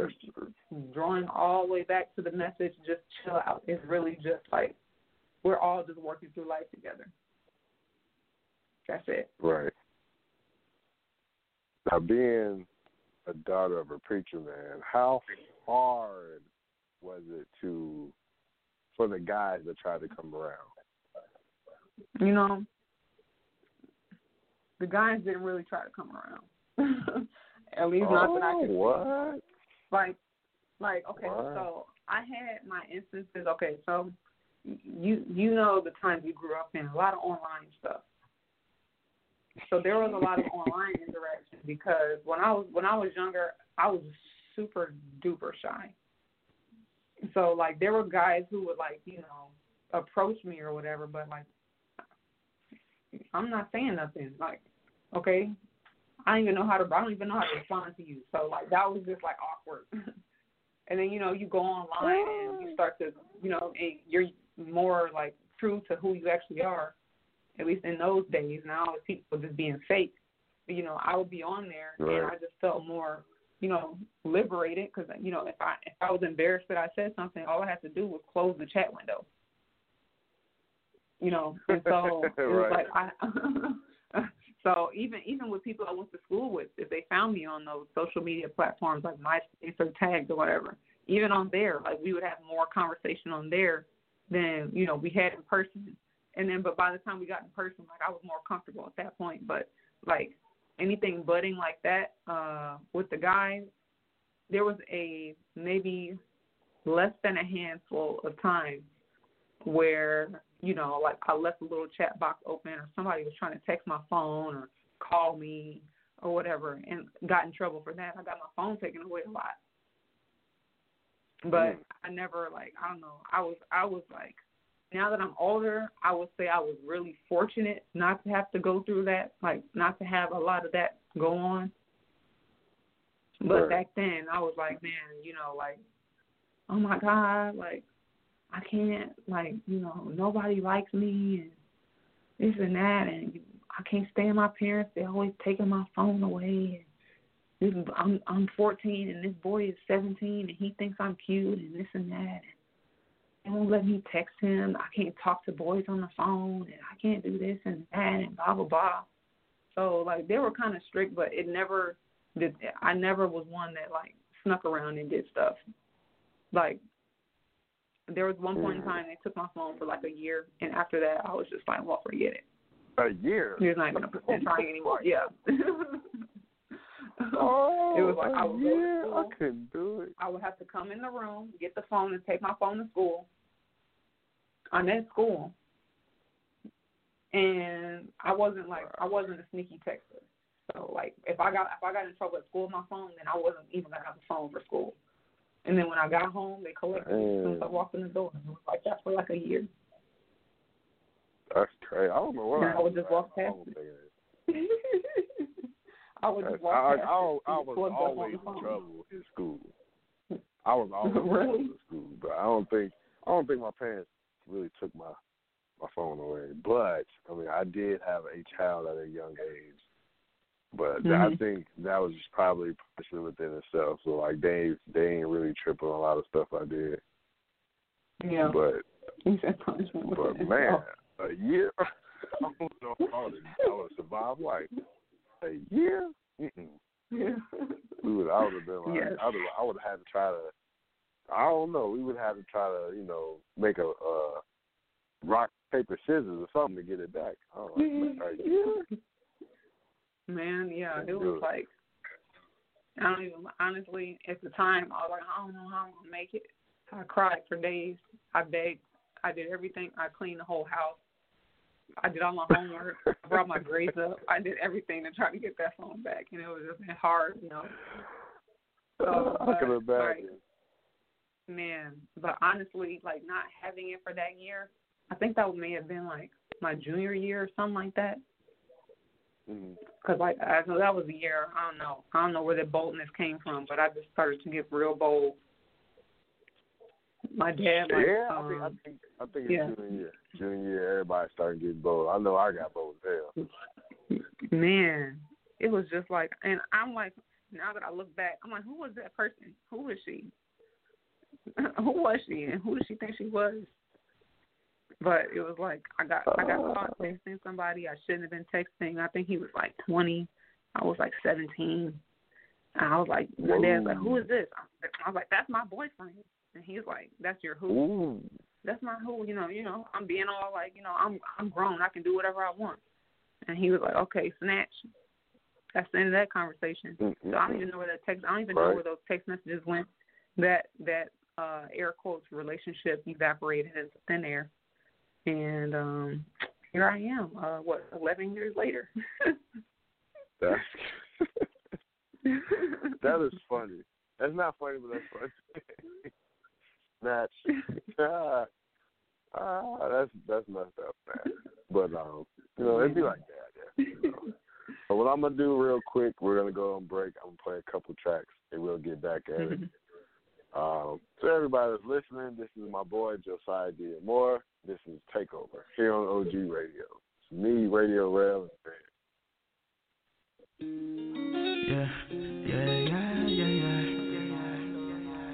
drawing all the way back to the message, just chill out. Is really just like we're all just working through life together. That's it. Right. Now, being a daughter of a preacher man, how hard was it to for the guys to try to come around? You know, the guys didn't really try to come around. At least not that I Oh, could see. what? Like, like okay, Wow. so I had my instances. Okay, so you you know the times you grew up in a lot of online stuff. So there was a lot of online interaction because when I was when I was younger, I was super duper shy. So like there were guys who would like you know approach me or whatever, but like I'm not saying nothing. Like okay, I don't even know how to I don't even know how to respond to you. So like that was just like awkward. and then you know you go online and you oh. start to you know and you're more like true to who you actually are. At least in those days, now it's people just being fake. But, you know, I would be on there and I just felt more, you know, liberated because you know if I if I was embarrassed that I said something, all I had to do was close the chat window. You know, and so it was Right. like I. so even even with people I went to school with, if they found me on those social media platforms like MySpace or Tagged or whatever, even on there, like we would have more conversation on there than you know we had in person. and then but by the time we got in person, like I was more comfortable at that point. But like anything budding like that uh with the guys, there was a maybe less than a handful of times where you know like I left a little chat box open or somebody was trying to text my phone or call me or whatever and got in trouble for that. I got my phone taken away a lot. But Mm. I never like I don't know. I was I was like now that I'm older, I would say I was really fortunate not to have to go through that, like not to have a lot of that go on. But Right. back then I was like, man, you know, like oh my God, like I can't like, you know, nobody likes me and this and that and I can't stand my parents, they always taking my phone away this I'm I'm fourteen and this boy is seventeen and he thinks I'm cute and this and that and they won't let me text him. I can't talk to boys on the phone and I can't do this and that and blah blah blah. So like they were kinda strict but it never did I never was one that like snuck around and did stuff. Like there was one point in mm. time they took my phone for like a year and after that I was just like, Well forget it. A year. You're not gonna pretend trying anymore. Yeah. Oh, it was like I a would go to year? school. I couldn't do it. I would have to come in the room, get the phone, and take my phone to school. I'm at school, and I wasn't like I wasn't a sneaky texter. So like if I got if I got in trouble at school with my phone, then I wasn't even gonna have a phone for school. And then when I got home, they collected as soon as I walked in the door. And it was like that for like a year. That's crazy. I don't know And I would just walk past it. I would just I, walk I, past I, I was plugged up on always in trouble in school. I was always in trouble in school, but I don't think I don't think my parents really took my my phone away. But I mean, I did have a child at a young age, but I Mhm. think that was just probably punishment within itself. So like they they ain't really tripping on a lot of stuff I did. Yeah. But You said punishment but man, itself. a year. I don't know I I would survive like a year. Mm-mm. Yeah. We would I would have been like Yes. I would I would have had to try to I don't know, we would have to try to, you know, make a uh rock, paper, scissors or something to get it back. I don't know. Like, a? Man, yeah, it was like I don't even honestly at the time I was like, I don't know how I'm gonna make it. I cried for days. I begged. I did everything. I cleaned the whole house. I did all my homework. I brought my grades up. I did everything to try to get that phone back, and it was just hard, you know. So, I can but, like, man, but honestly, like not having it for that year, I think that may have been like my junior year or something like that. Mhm. Cause like I know that was a year. I don't know. I don't know where the boldness came from, but I just started to get real bold. My dad, like, yeah, I um, think I think I think yeah. it's junior year. Junior year, everybody started getting bold. I know I got bold as hell. man, it was just like, and I'm like, now that I look back, I'm like, who was that person? Who was she? who was she, and who did she think she was? But it was like I got I got caught texting somebody I shouldn't have been texting. I think he was like 20. I was like 17. And I was like, my dad's like, who is this? I was like, that's my boyfriend. And he's like, that's your who? Ooh. That's my who. You know, you know, I'm being all like, you know, I'm I'm grown. I can do whatever I want. And he was like, okay, snatch. That's the end of that conversation. So I don't even know where that text. I don't even know where those text messages went. That that uh air quotes relationship evaporated into thin air, and um here I am. Uh What? Eleven years later. That's that is funny. That's not funny, but that's funny. Snatch. ah, ah, that's that's messed up, man. But um, you know, it'd be like that. Yeah, you know. So what I'm gonna do real quick, we're gonna go on break. I'm gonna play a couple tracks, and we'll get back at it. Um, so everybody that's listening, this is my boy Josiah D. Moore. This is Takeover here on OG Radio. It's me, Radio Real, and Fred. Yeah, yeah, yeah, yeah, yeah.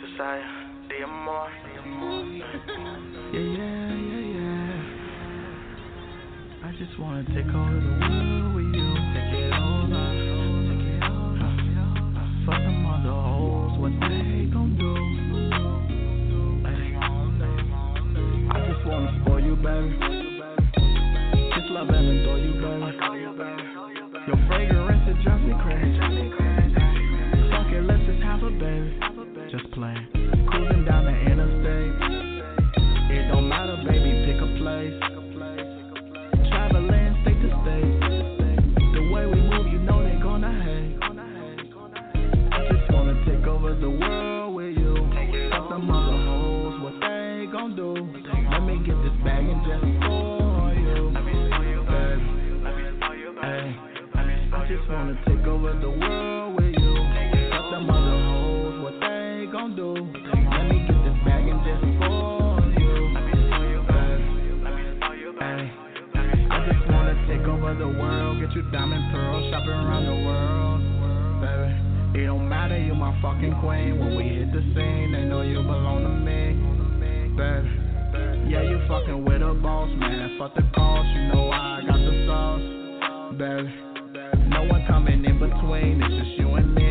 Josiah, Say I'm more. yeah, yeah, yeah, yeah. I just wanna take over the world with you. Take it over. Take it over. Huh. Fuck them other hoes, what they gon' do? I just wanna spoil you, baby. Just love and adore you, baby. Your fragrance it drives me crazy. Fuck it, let's just have a baby. Just play. diamond pearl, shopping around the world, baby. It don't matter, you my fucking queen. When we hit the scene, they know you belong to me, baby. Yeah, you fucking with a boss, man. Fuck the boss, you know I got the sauce, baby. No one coming in between, it's just you and me.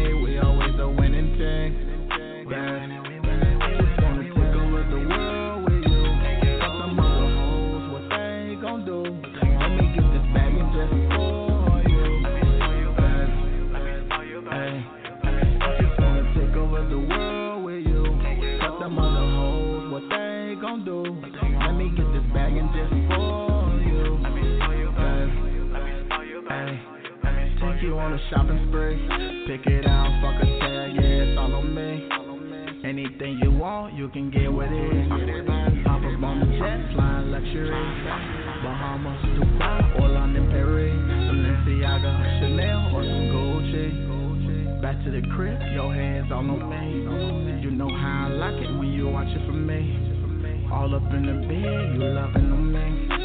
take you on a shopping spree. Pick it out, fuck a tag, yeah, it's all on me. Anything you want, you can get with it. Pop up on the jet, flying luxury. Bahamas, Dubai, Orlando, Paris. Balenciaga, Chanel, or some Gucci. Back to the crib, your hands all on me. You know how I like it when you watch it for me. All up in the bed, you loving the man.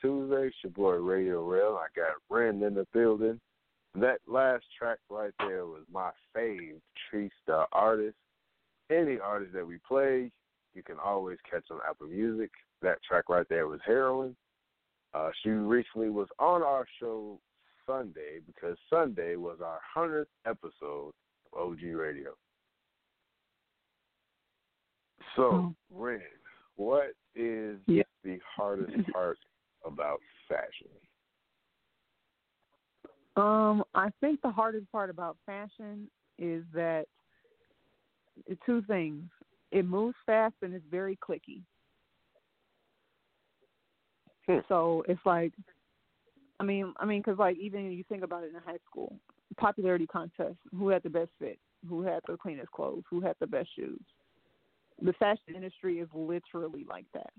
Tuesday. It's your boy Radio Real. I got Ren in the building. That last track right there was my fave, the artist. Any artist that we play, you can always catch on Apple Music. That track right there was Heroin. Uh, she recently was on our show Sunday because Sunday was our 100th episode of OG Radio. So, Ren, what is Yeah. the hardest part about fashion? Um, I think the hardest part about fashion is that two things. It moves fast and it's very cliquey. So it's like, I mean, I mean, because like even you think about it in high school, popularity contest, who had the best fit, who had the cleanest clothes, who had the best shoes. The fashion industry is literally like that.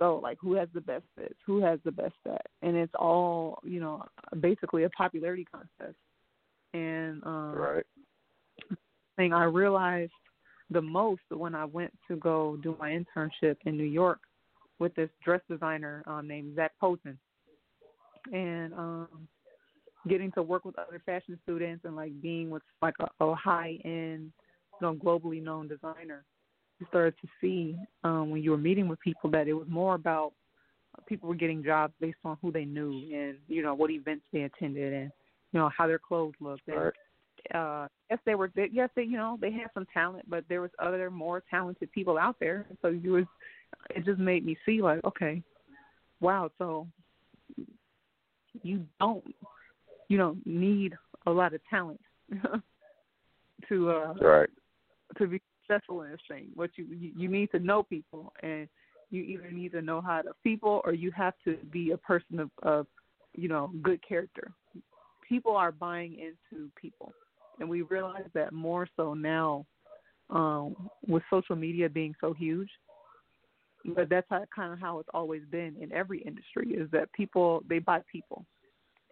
So like, who has the best fits, who has the best set, and it's all you know, basically a popularity contest. And um, Right. thing I realized the most when I went to go do my internship in New York with this dress designer um, named Zac Posen, and um, getting to work with other fashion students and like being with like a, a high end, you know, globally known designer. You started to see um, when you were meeting with people that it was more about people were getting jobs based on who they knew and you know what events they attended and you know how their clothes looked and uh yes they were they, yes they you know they had some talent but there was other more talented people out there so you was it just made me see like okay wow so you don't you know need a lot of talent to uh Right. to be successful in this thing what you you you need to know people and you either need to know how to people or you have to be a person of, of you know good character. People are buying into people and we realize that more so now um with social media being so huge but that's how, kind of how it's always been in every industry is that people they buy people.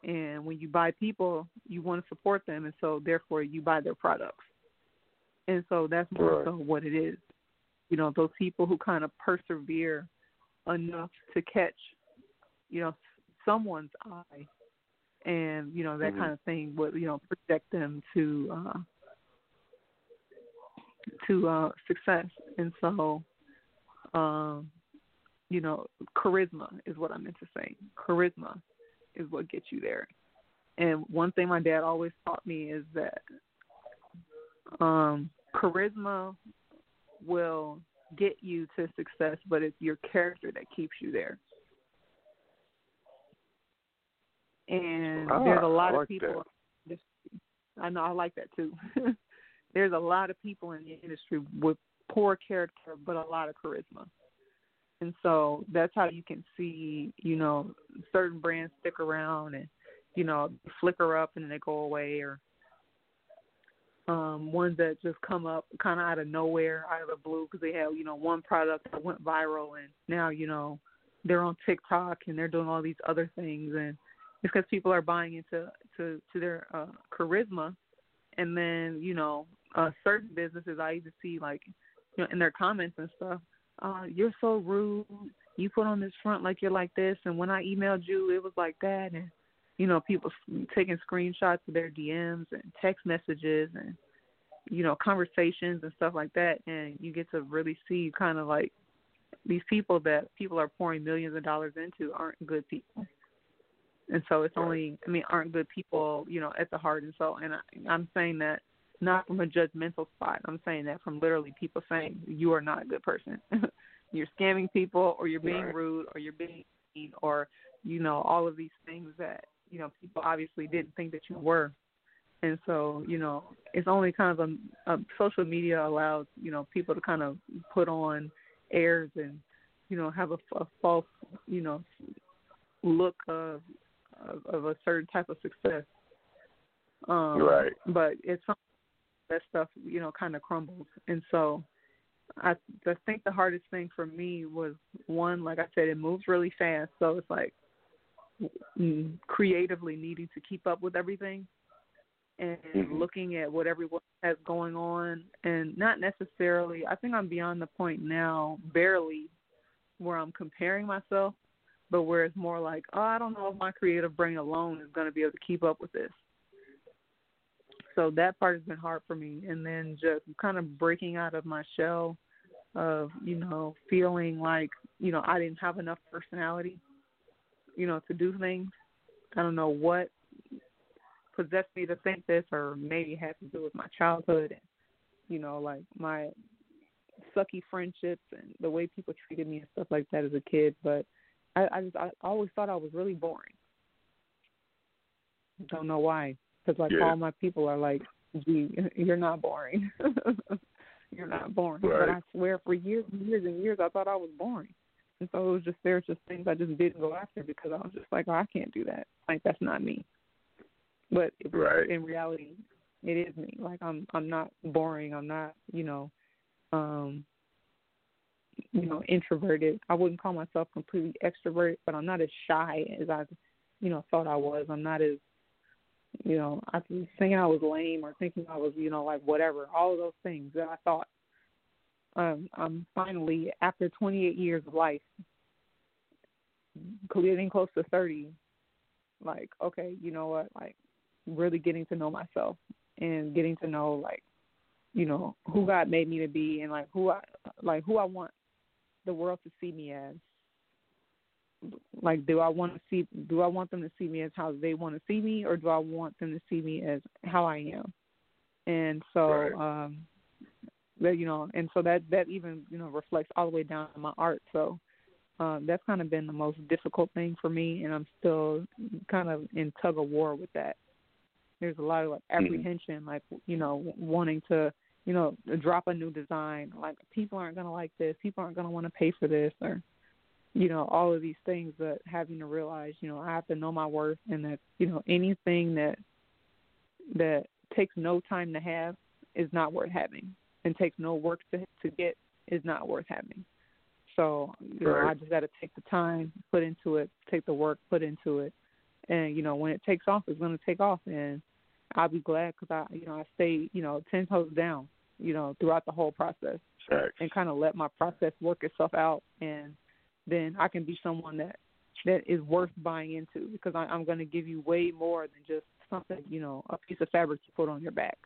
And when you buy people you want to support them and so therefore you buy their products and so that's more Right. so what it is you know those people who kind of persevere enough to catch you know someone's eye and you know that Mhm. kind of thing would you know project them to uh to uh success and so um you know charisma is what i meant to say charisma is what gets you there and one thing my dad always taught me is that um charisma will get you to success but it's your character that keeps you there and Ah, there's a lot I of like people I know I like that too. There's a lot of people in the industry with poor character but a lot of charisma. And so that's how you can see, you know, certain brands stick around and, you know, flicker up and then they go away or um ones that just come up kind of out of nowhere, out of the blue because they have, you know, one product that went viral and now, you know, they're on TikTok and they're doing all these other things. And it's because people are buying into to to their uh, charisma, and then you know uh, certain businesses I used to see like you know in their comments and stuff, uh, you're so rude. You put on this front like you're like this, and when I emailed you, it was like that, and you know people taking screenshots of their DMs and text messages and you know conversations and stuff like that, and you get to really see kind of like these people that people are pouring millions of dollars into aren't good people. And so it's only i mean aren't good people you know at the heart. And so and I, i'm saying that not from a judgmental spot. I'm saying that from literally people saying you are not a good person. You're scamming people or you're being Right. rude or you're being mean or you know all of these things that you know people obviously didn't think that you were and so you know it's only kind of a, a social media allows you know people to kind of put on airs and you know have a, a false you know look of, of of a certain type of success. Um, Right. But it's that stuff you know kind of crumbles, and so I I think the hardest thing for me was one, like I said, it moves really fast, so it's like creatively needing to keep up with everything. and Mhm. looking at what everyone has going on and not necessarily I think I'm beyond the point now, barely where I'm comparing myself, but where it's more like, oh, I don't know if my creative brain alone is going to be able to keep up with this. So that part has been hard for me, and then just kind of breaking out of my shell of you know feeling like you know I didn't have enough personality, you know, to do things. I don't know what possessed me to think this, or maybe it had to do with my childhood, and you know, like my sucky friendships and the way people treated me and stuff like that as a kid. But I, I just I always thought I was really boring. Don't know why, because like Yeah. all my people are like, "Gee, you're not boring. you're not boring." But I swear, for years and years and years, I thought I was boring. And so it was just there's just things I just didn't go after because I was just like, oh, I can't do that. Like that's not me. But Right. in reality, it is me. Like I'm I'm not boring. I'm not you know, um, you know, introverted. I wouldn't call myself completely extroverted, but I'm not as shy as I, you know, thought I was. I'm not as, you know, I was thinking I was lame or thinking I was, you know, like whatever. All of those things that I thought. Um, I'm finally after 28 years of life, getting close to 30. Like, okay, you know what? Like, really getting to know myself and getting to know like you know who God made me to be and like who I like who I want the world to see me as. Like, do I want to see? Do I want them to see me as how they want to see me, or do I want them to see me as how I am? And so, Right. um, you know, and so that that even you know reflects all the way down to my art. So, um, that's kind of been the most difficult thing for me, and I'm still kind of in tug of war with that. There's a lot of like apprehension, like you know, wanting to, you know, drop a new design. Like people aren't gonna like this, people aren't gonna want to pay for this, or you know, all of these things. But having to realize, you know, I have to know my worth, and that you know, anything that that takes no time to have is not worth having, and takes no work to to get is not worth having. So you know, I just got to take the time, put into it, take the work, put into it, and you know, when it takes off, it's going to take off, and I'll be glad because I, you know, I stay, you know, ten toes down, you know, throughout the whole process, Facts. and kind of let my process work itself out, and then I can be someone that that is worth buying into because I, I'm going to give you way more than just something, you know, a piece of fabric to put on your back.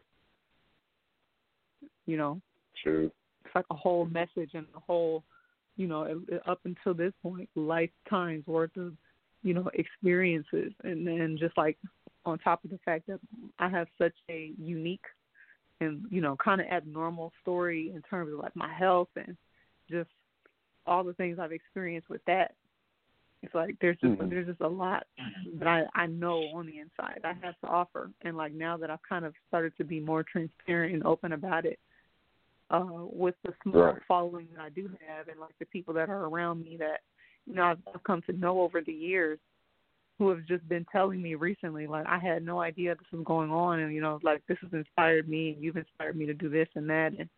You know, True. it's like a whole message and a whole, you know, up until this point, lifetimes worth of, you know, experiences, and then just like on top of the fact that I have such a unique and you know kind of abnormal story in terms of like my health and just all the things I've experienced with that. It's like there's just Mhm. there's just a lot that I I know on the inside I have to offer, and like now that I've kind of started to be more transparent and open about it, uh, with the small Right. following that I do have, and like the people that are around me that you know I've, I've come to know over the years, who have just been telling me recently, like I had no idea this was going on, and you know like this has inspired me, and you've inspired me to do this and that, and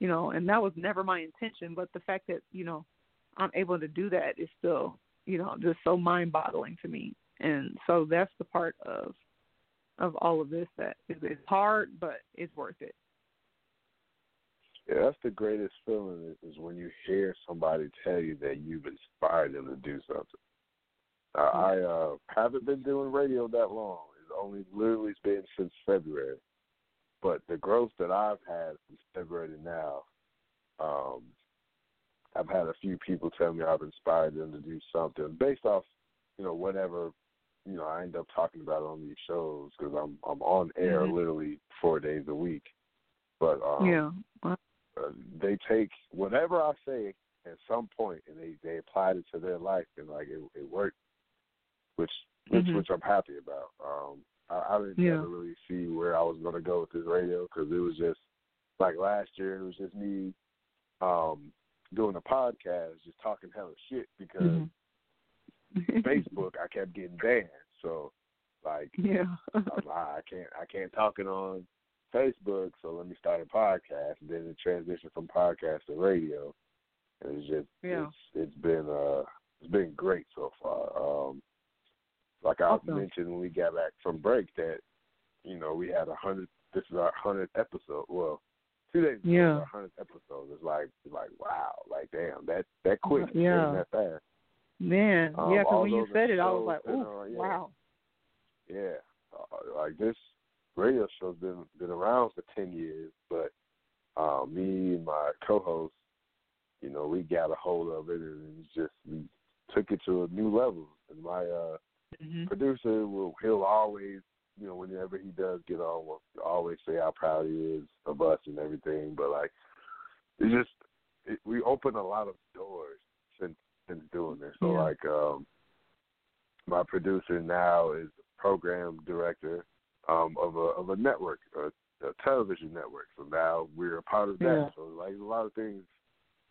you know, and that was never my intention, but the fact that you know I'm able to do that is still you know just so mind-boggling to me, and so that's the part of of all of this that is it's hard, but it's worth it. Yeah, that's the greatest feeling is, is when you hear somebody tell you that you've inspired them to do something. Uh, I uh, haven't been doing radio that long. It's only literally been since February. But the growth that I've had from February to now, um, I've had a few people tell me I've inspired them to do something based off, you know, whatever, you know, I end up talking about on these shows because I'm I'm on air Mhm. literally four days a week. But um, yeah. Well, uh, they take whatever I say at some point and they they applied it to their life and like it it worked, which which Mhm. which I'm happy about. Um, I, I didn't Yeah. ever really see where I was going to go with this radio because it was just like last year it was just me um doing a podcast just talking hella shit because Mhm. Facebook I kept getting banned so like yeah. I'm I can't I can't talk it on Facebook, so let me start a podcast. And then it transitioned from podcast to radio. And it's just Yeah. it's it's been uh it's been great so far. Um like I Awesome. mentioned when we got back from break that you know, we had a hundred. This is our hundredth episode. Well, two days ago, Yeah. our hundredth episode. It's like, it's like, wow, like damn, that that quick, Yeah. that fast. Man, Um, yeah, 'cause when you said it, I was like, on, yeah. wow. Yeah, uh, like this radio show's been been around for ten years, but uh, me and my co-host, you know, we got a hold of it and just we took it to a new level. And my uh, Mhm. producer will he'll always, you know, whenever he does get on, will always say how proud he is of us and everything. But like, it just it, we opened a lot of doors since since doing this. So Yeah. like, um, my producer now is program director um, of a of a network, a, a television network. So now we're a part of that. Yeah. So like a lot of things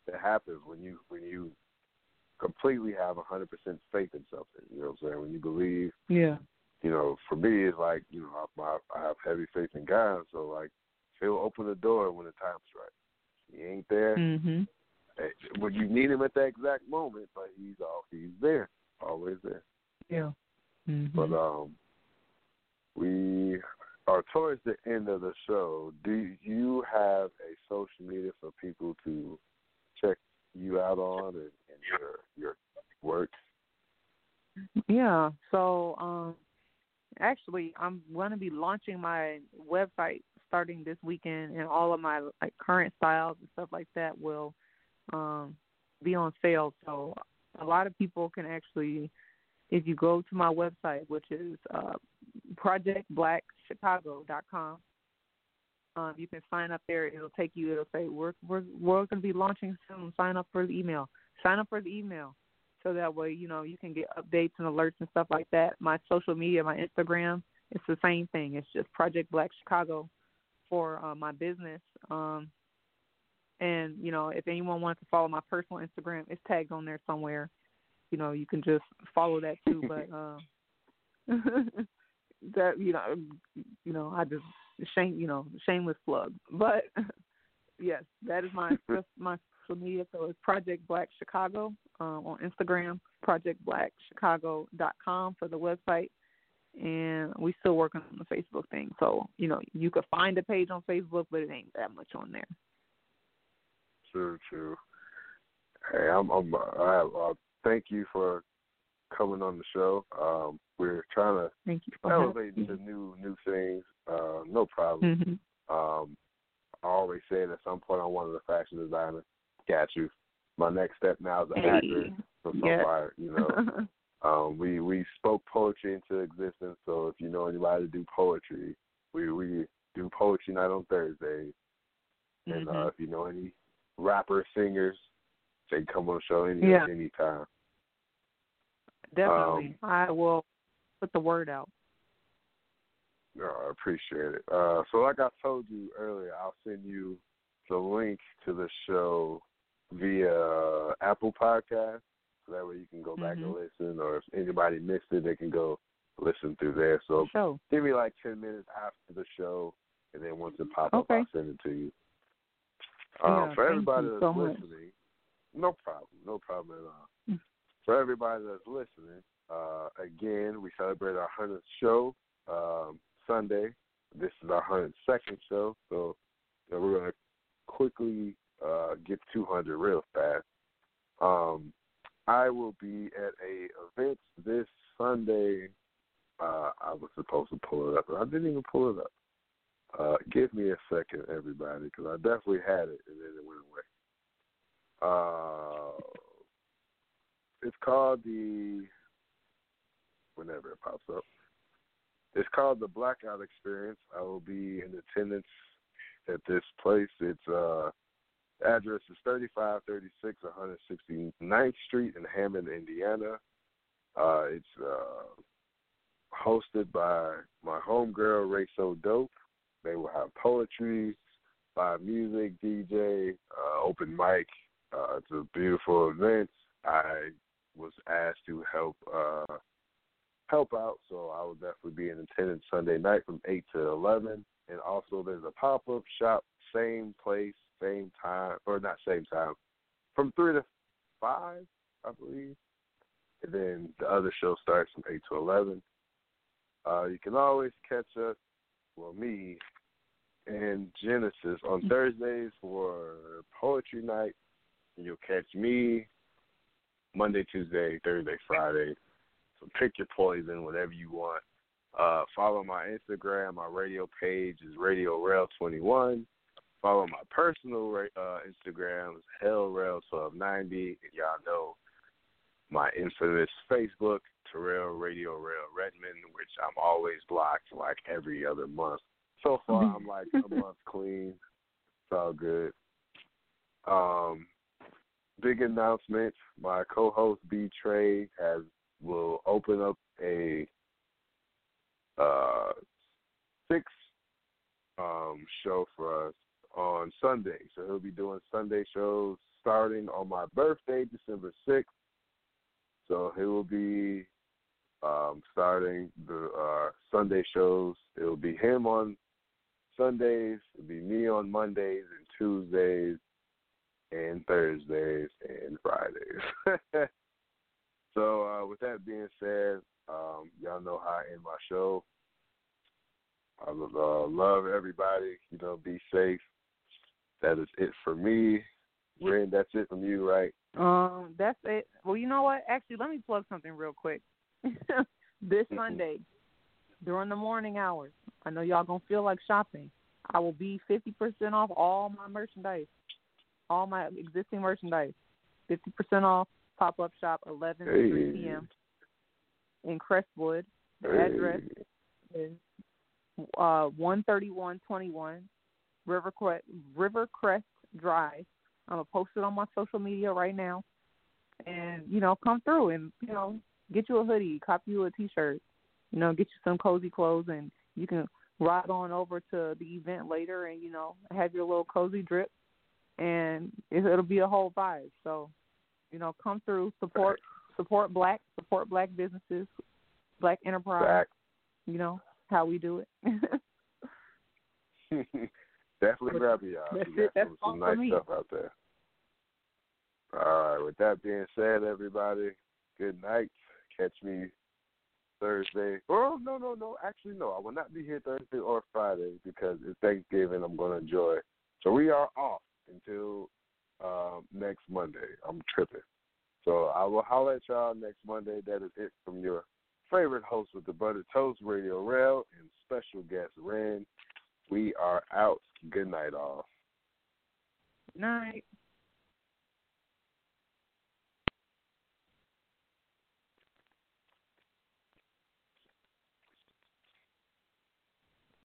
that happens when you when you completely have a hundred percent faith in something. You know what I'm saying? When you believe, Yeah. you know, for me it's like you know I, I have heavy faith in God. So like he'll open the door when the time's right. He ain't there Mhm. eh, when you need him at that exact moment, but he's all he's there, always there. Yeah. Mhm. But um, we are towards the end of the show. Do you have a social media for people to check you out on and, and your your work? Yeah. So, um, actually, I'm going to be launching my website starting this weekend, and all of my like current styles and stuff like that will um, be on sale. So, a lot of people can actually, if you go to my website, which is uh, projectblackchicago.com. Um, you can sign up there. It'll take you. It'll say we're we're we're going to be launching soon. Sign up for the email. Sign up for the email so that way you know you can get updates and alerts and stuff like that. My social media, my Instagram, it's the same thing. It's just Project Black Chicago for uh, my business. Um, and you know, if anyone wants to follow my personal Instagram, it's tagged on there somewhere. You know, you can just follow that too. but uh, that you know, you know, I just shame you know shameless plug. But yes, that is my my social media. So it's Project Black Chicago um, on Instagram, projectblackchicago.com for the website, and we still working on the Facebook thing. So you know you could find a page on Facebook, but it ain't that much on there. True, true. Hey, I'm, I'm I, I thank you for coming on the show. Um, we're trying to Thank you for elevate to new new things. Uh, no problem. Mhm. Um, I always say at some point I wanted a fashion designer. Got you. My next step now is an Hey. actor for Yes. somebody. You know, um, we we spoke poetry into existence. So if you know anybody to do poetry, we we do poetry night on Thursdays. And uh, Mhm. if you know any rappers, singers, they can come on the show any Yeah. anytime. Definitely, I will put the word out. No, I appreciate it. Uh, so, like I told you earlier, I'll send you the link to the show via Apple Podcast. So that way you can go back and Mhm. listen, or if anybody missed it, they can go listen through there. So, Show. give me like 10 minutes after the show, and then once it pops up, I'll send it to you. Um, Yeah, for everybody you that's so much. listening, no problem, no problem at all. For everybody that's listening, uh, again, we celebrate our 100th show um, Sunday. This is our 102nd show, so we're going to quickly uh, get 200 real fast. Um, I will be at a event this Sunday. Uh, I was supposed to pull it up, but I didn't even pull it up. Uh, give me a second, everybody, because I definitely had it and then it went away. Uh, it's called the whenever it pops up. It's called the Blackout Experience. I will be in attendance at this place. It's uh address is thirty five thirty six one hundred sixty ninth Street in Hammond, Indiana. Uh it's uh hosted by my homegirl Ray So Dope. They will have poetry, live music, DJ, uh, open mic. Uh, it's a beautiful event. I was asked to help uh, help out, so I will definitely be in attendance Sunday night from eight to eleven. And also, there's a pop up shop, same place, same time, or not same time, from three to five, I believe. And then the other show starts from eight to eleven. Uh, you can always catch us well, me and Genesis on Thursdays for poetry night. And you'll catch me Monday, Tuesday, Thursday, Friday. So pick your poison, whatever you want. Uh, follow my Instagram. My radio page is Radio Real 21. Follow my personal uh, Instagram is Hell Rail Twelve Ninety. And y'all know my infamous Facebook, Terrell Radio Real Redmond, which I'm always blocked like every other month. So far, I'm like a month clean. It's all good. Um, big announcement: my co-host B Trey has will open up a uh, six um, show for us on Sunday. So he'll be doing Sunday shows starting on my birthday, December sixth. So he will be um, starting the uh, Sunday shows. It will be him on Sundays. It'll be me on Mondays and Tuesdays and Thursdays and Fridays. so uh, with that being said, um, y'all know how I end my show. I uh, love everybody. You know, be safe. That is it for me. Ren, that's it from you, right? Um, that's it. Well, you know what? Actually, let me plug something real quick. this Sunday, during the morning hours, I know y'all gonna feel like shopping. I will be fifty percent off all my merchandise, all my existing merchandise. Fifty percent off. Pop up shop, eleven to three p.m. in Crestwood. The Hey. address is uh one thirty one twenty one Rivercrest Rivercrest Drive. I'm gonna post it on my social media right now, and you know, come through and you know, get you a hoodie, copy you a T-shirt, you know, get you some cozy clothes, and you can ride on over to the event later, and you know, have your little cozy drip, and it, it'll be a whole vibe. So, you know, come through, support support black, support black businesses, black enterprise. Back. You know how we do it. Definitely grab it, y'all. That's it. got That's some, all some nice stuff out there. All right. With that being said, everybody, good night. Catch me Thursday. Oh no, no, no. Actually, no. I will not be here Thursday or Friday because it's Thanksgiving. I'm going to enjoy. So we are off until uh, next Monday. I'm tripping. So I will holler at y'all next Monday. That is it from your favorite host with the Butter Toast Radio Real and special guest Ren. We are out. Good night, all. Night.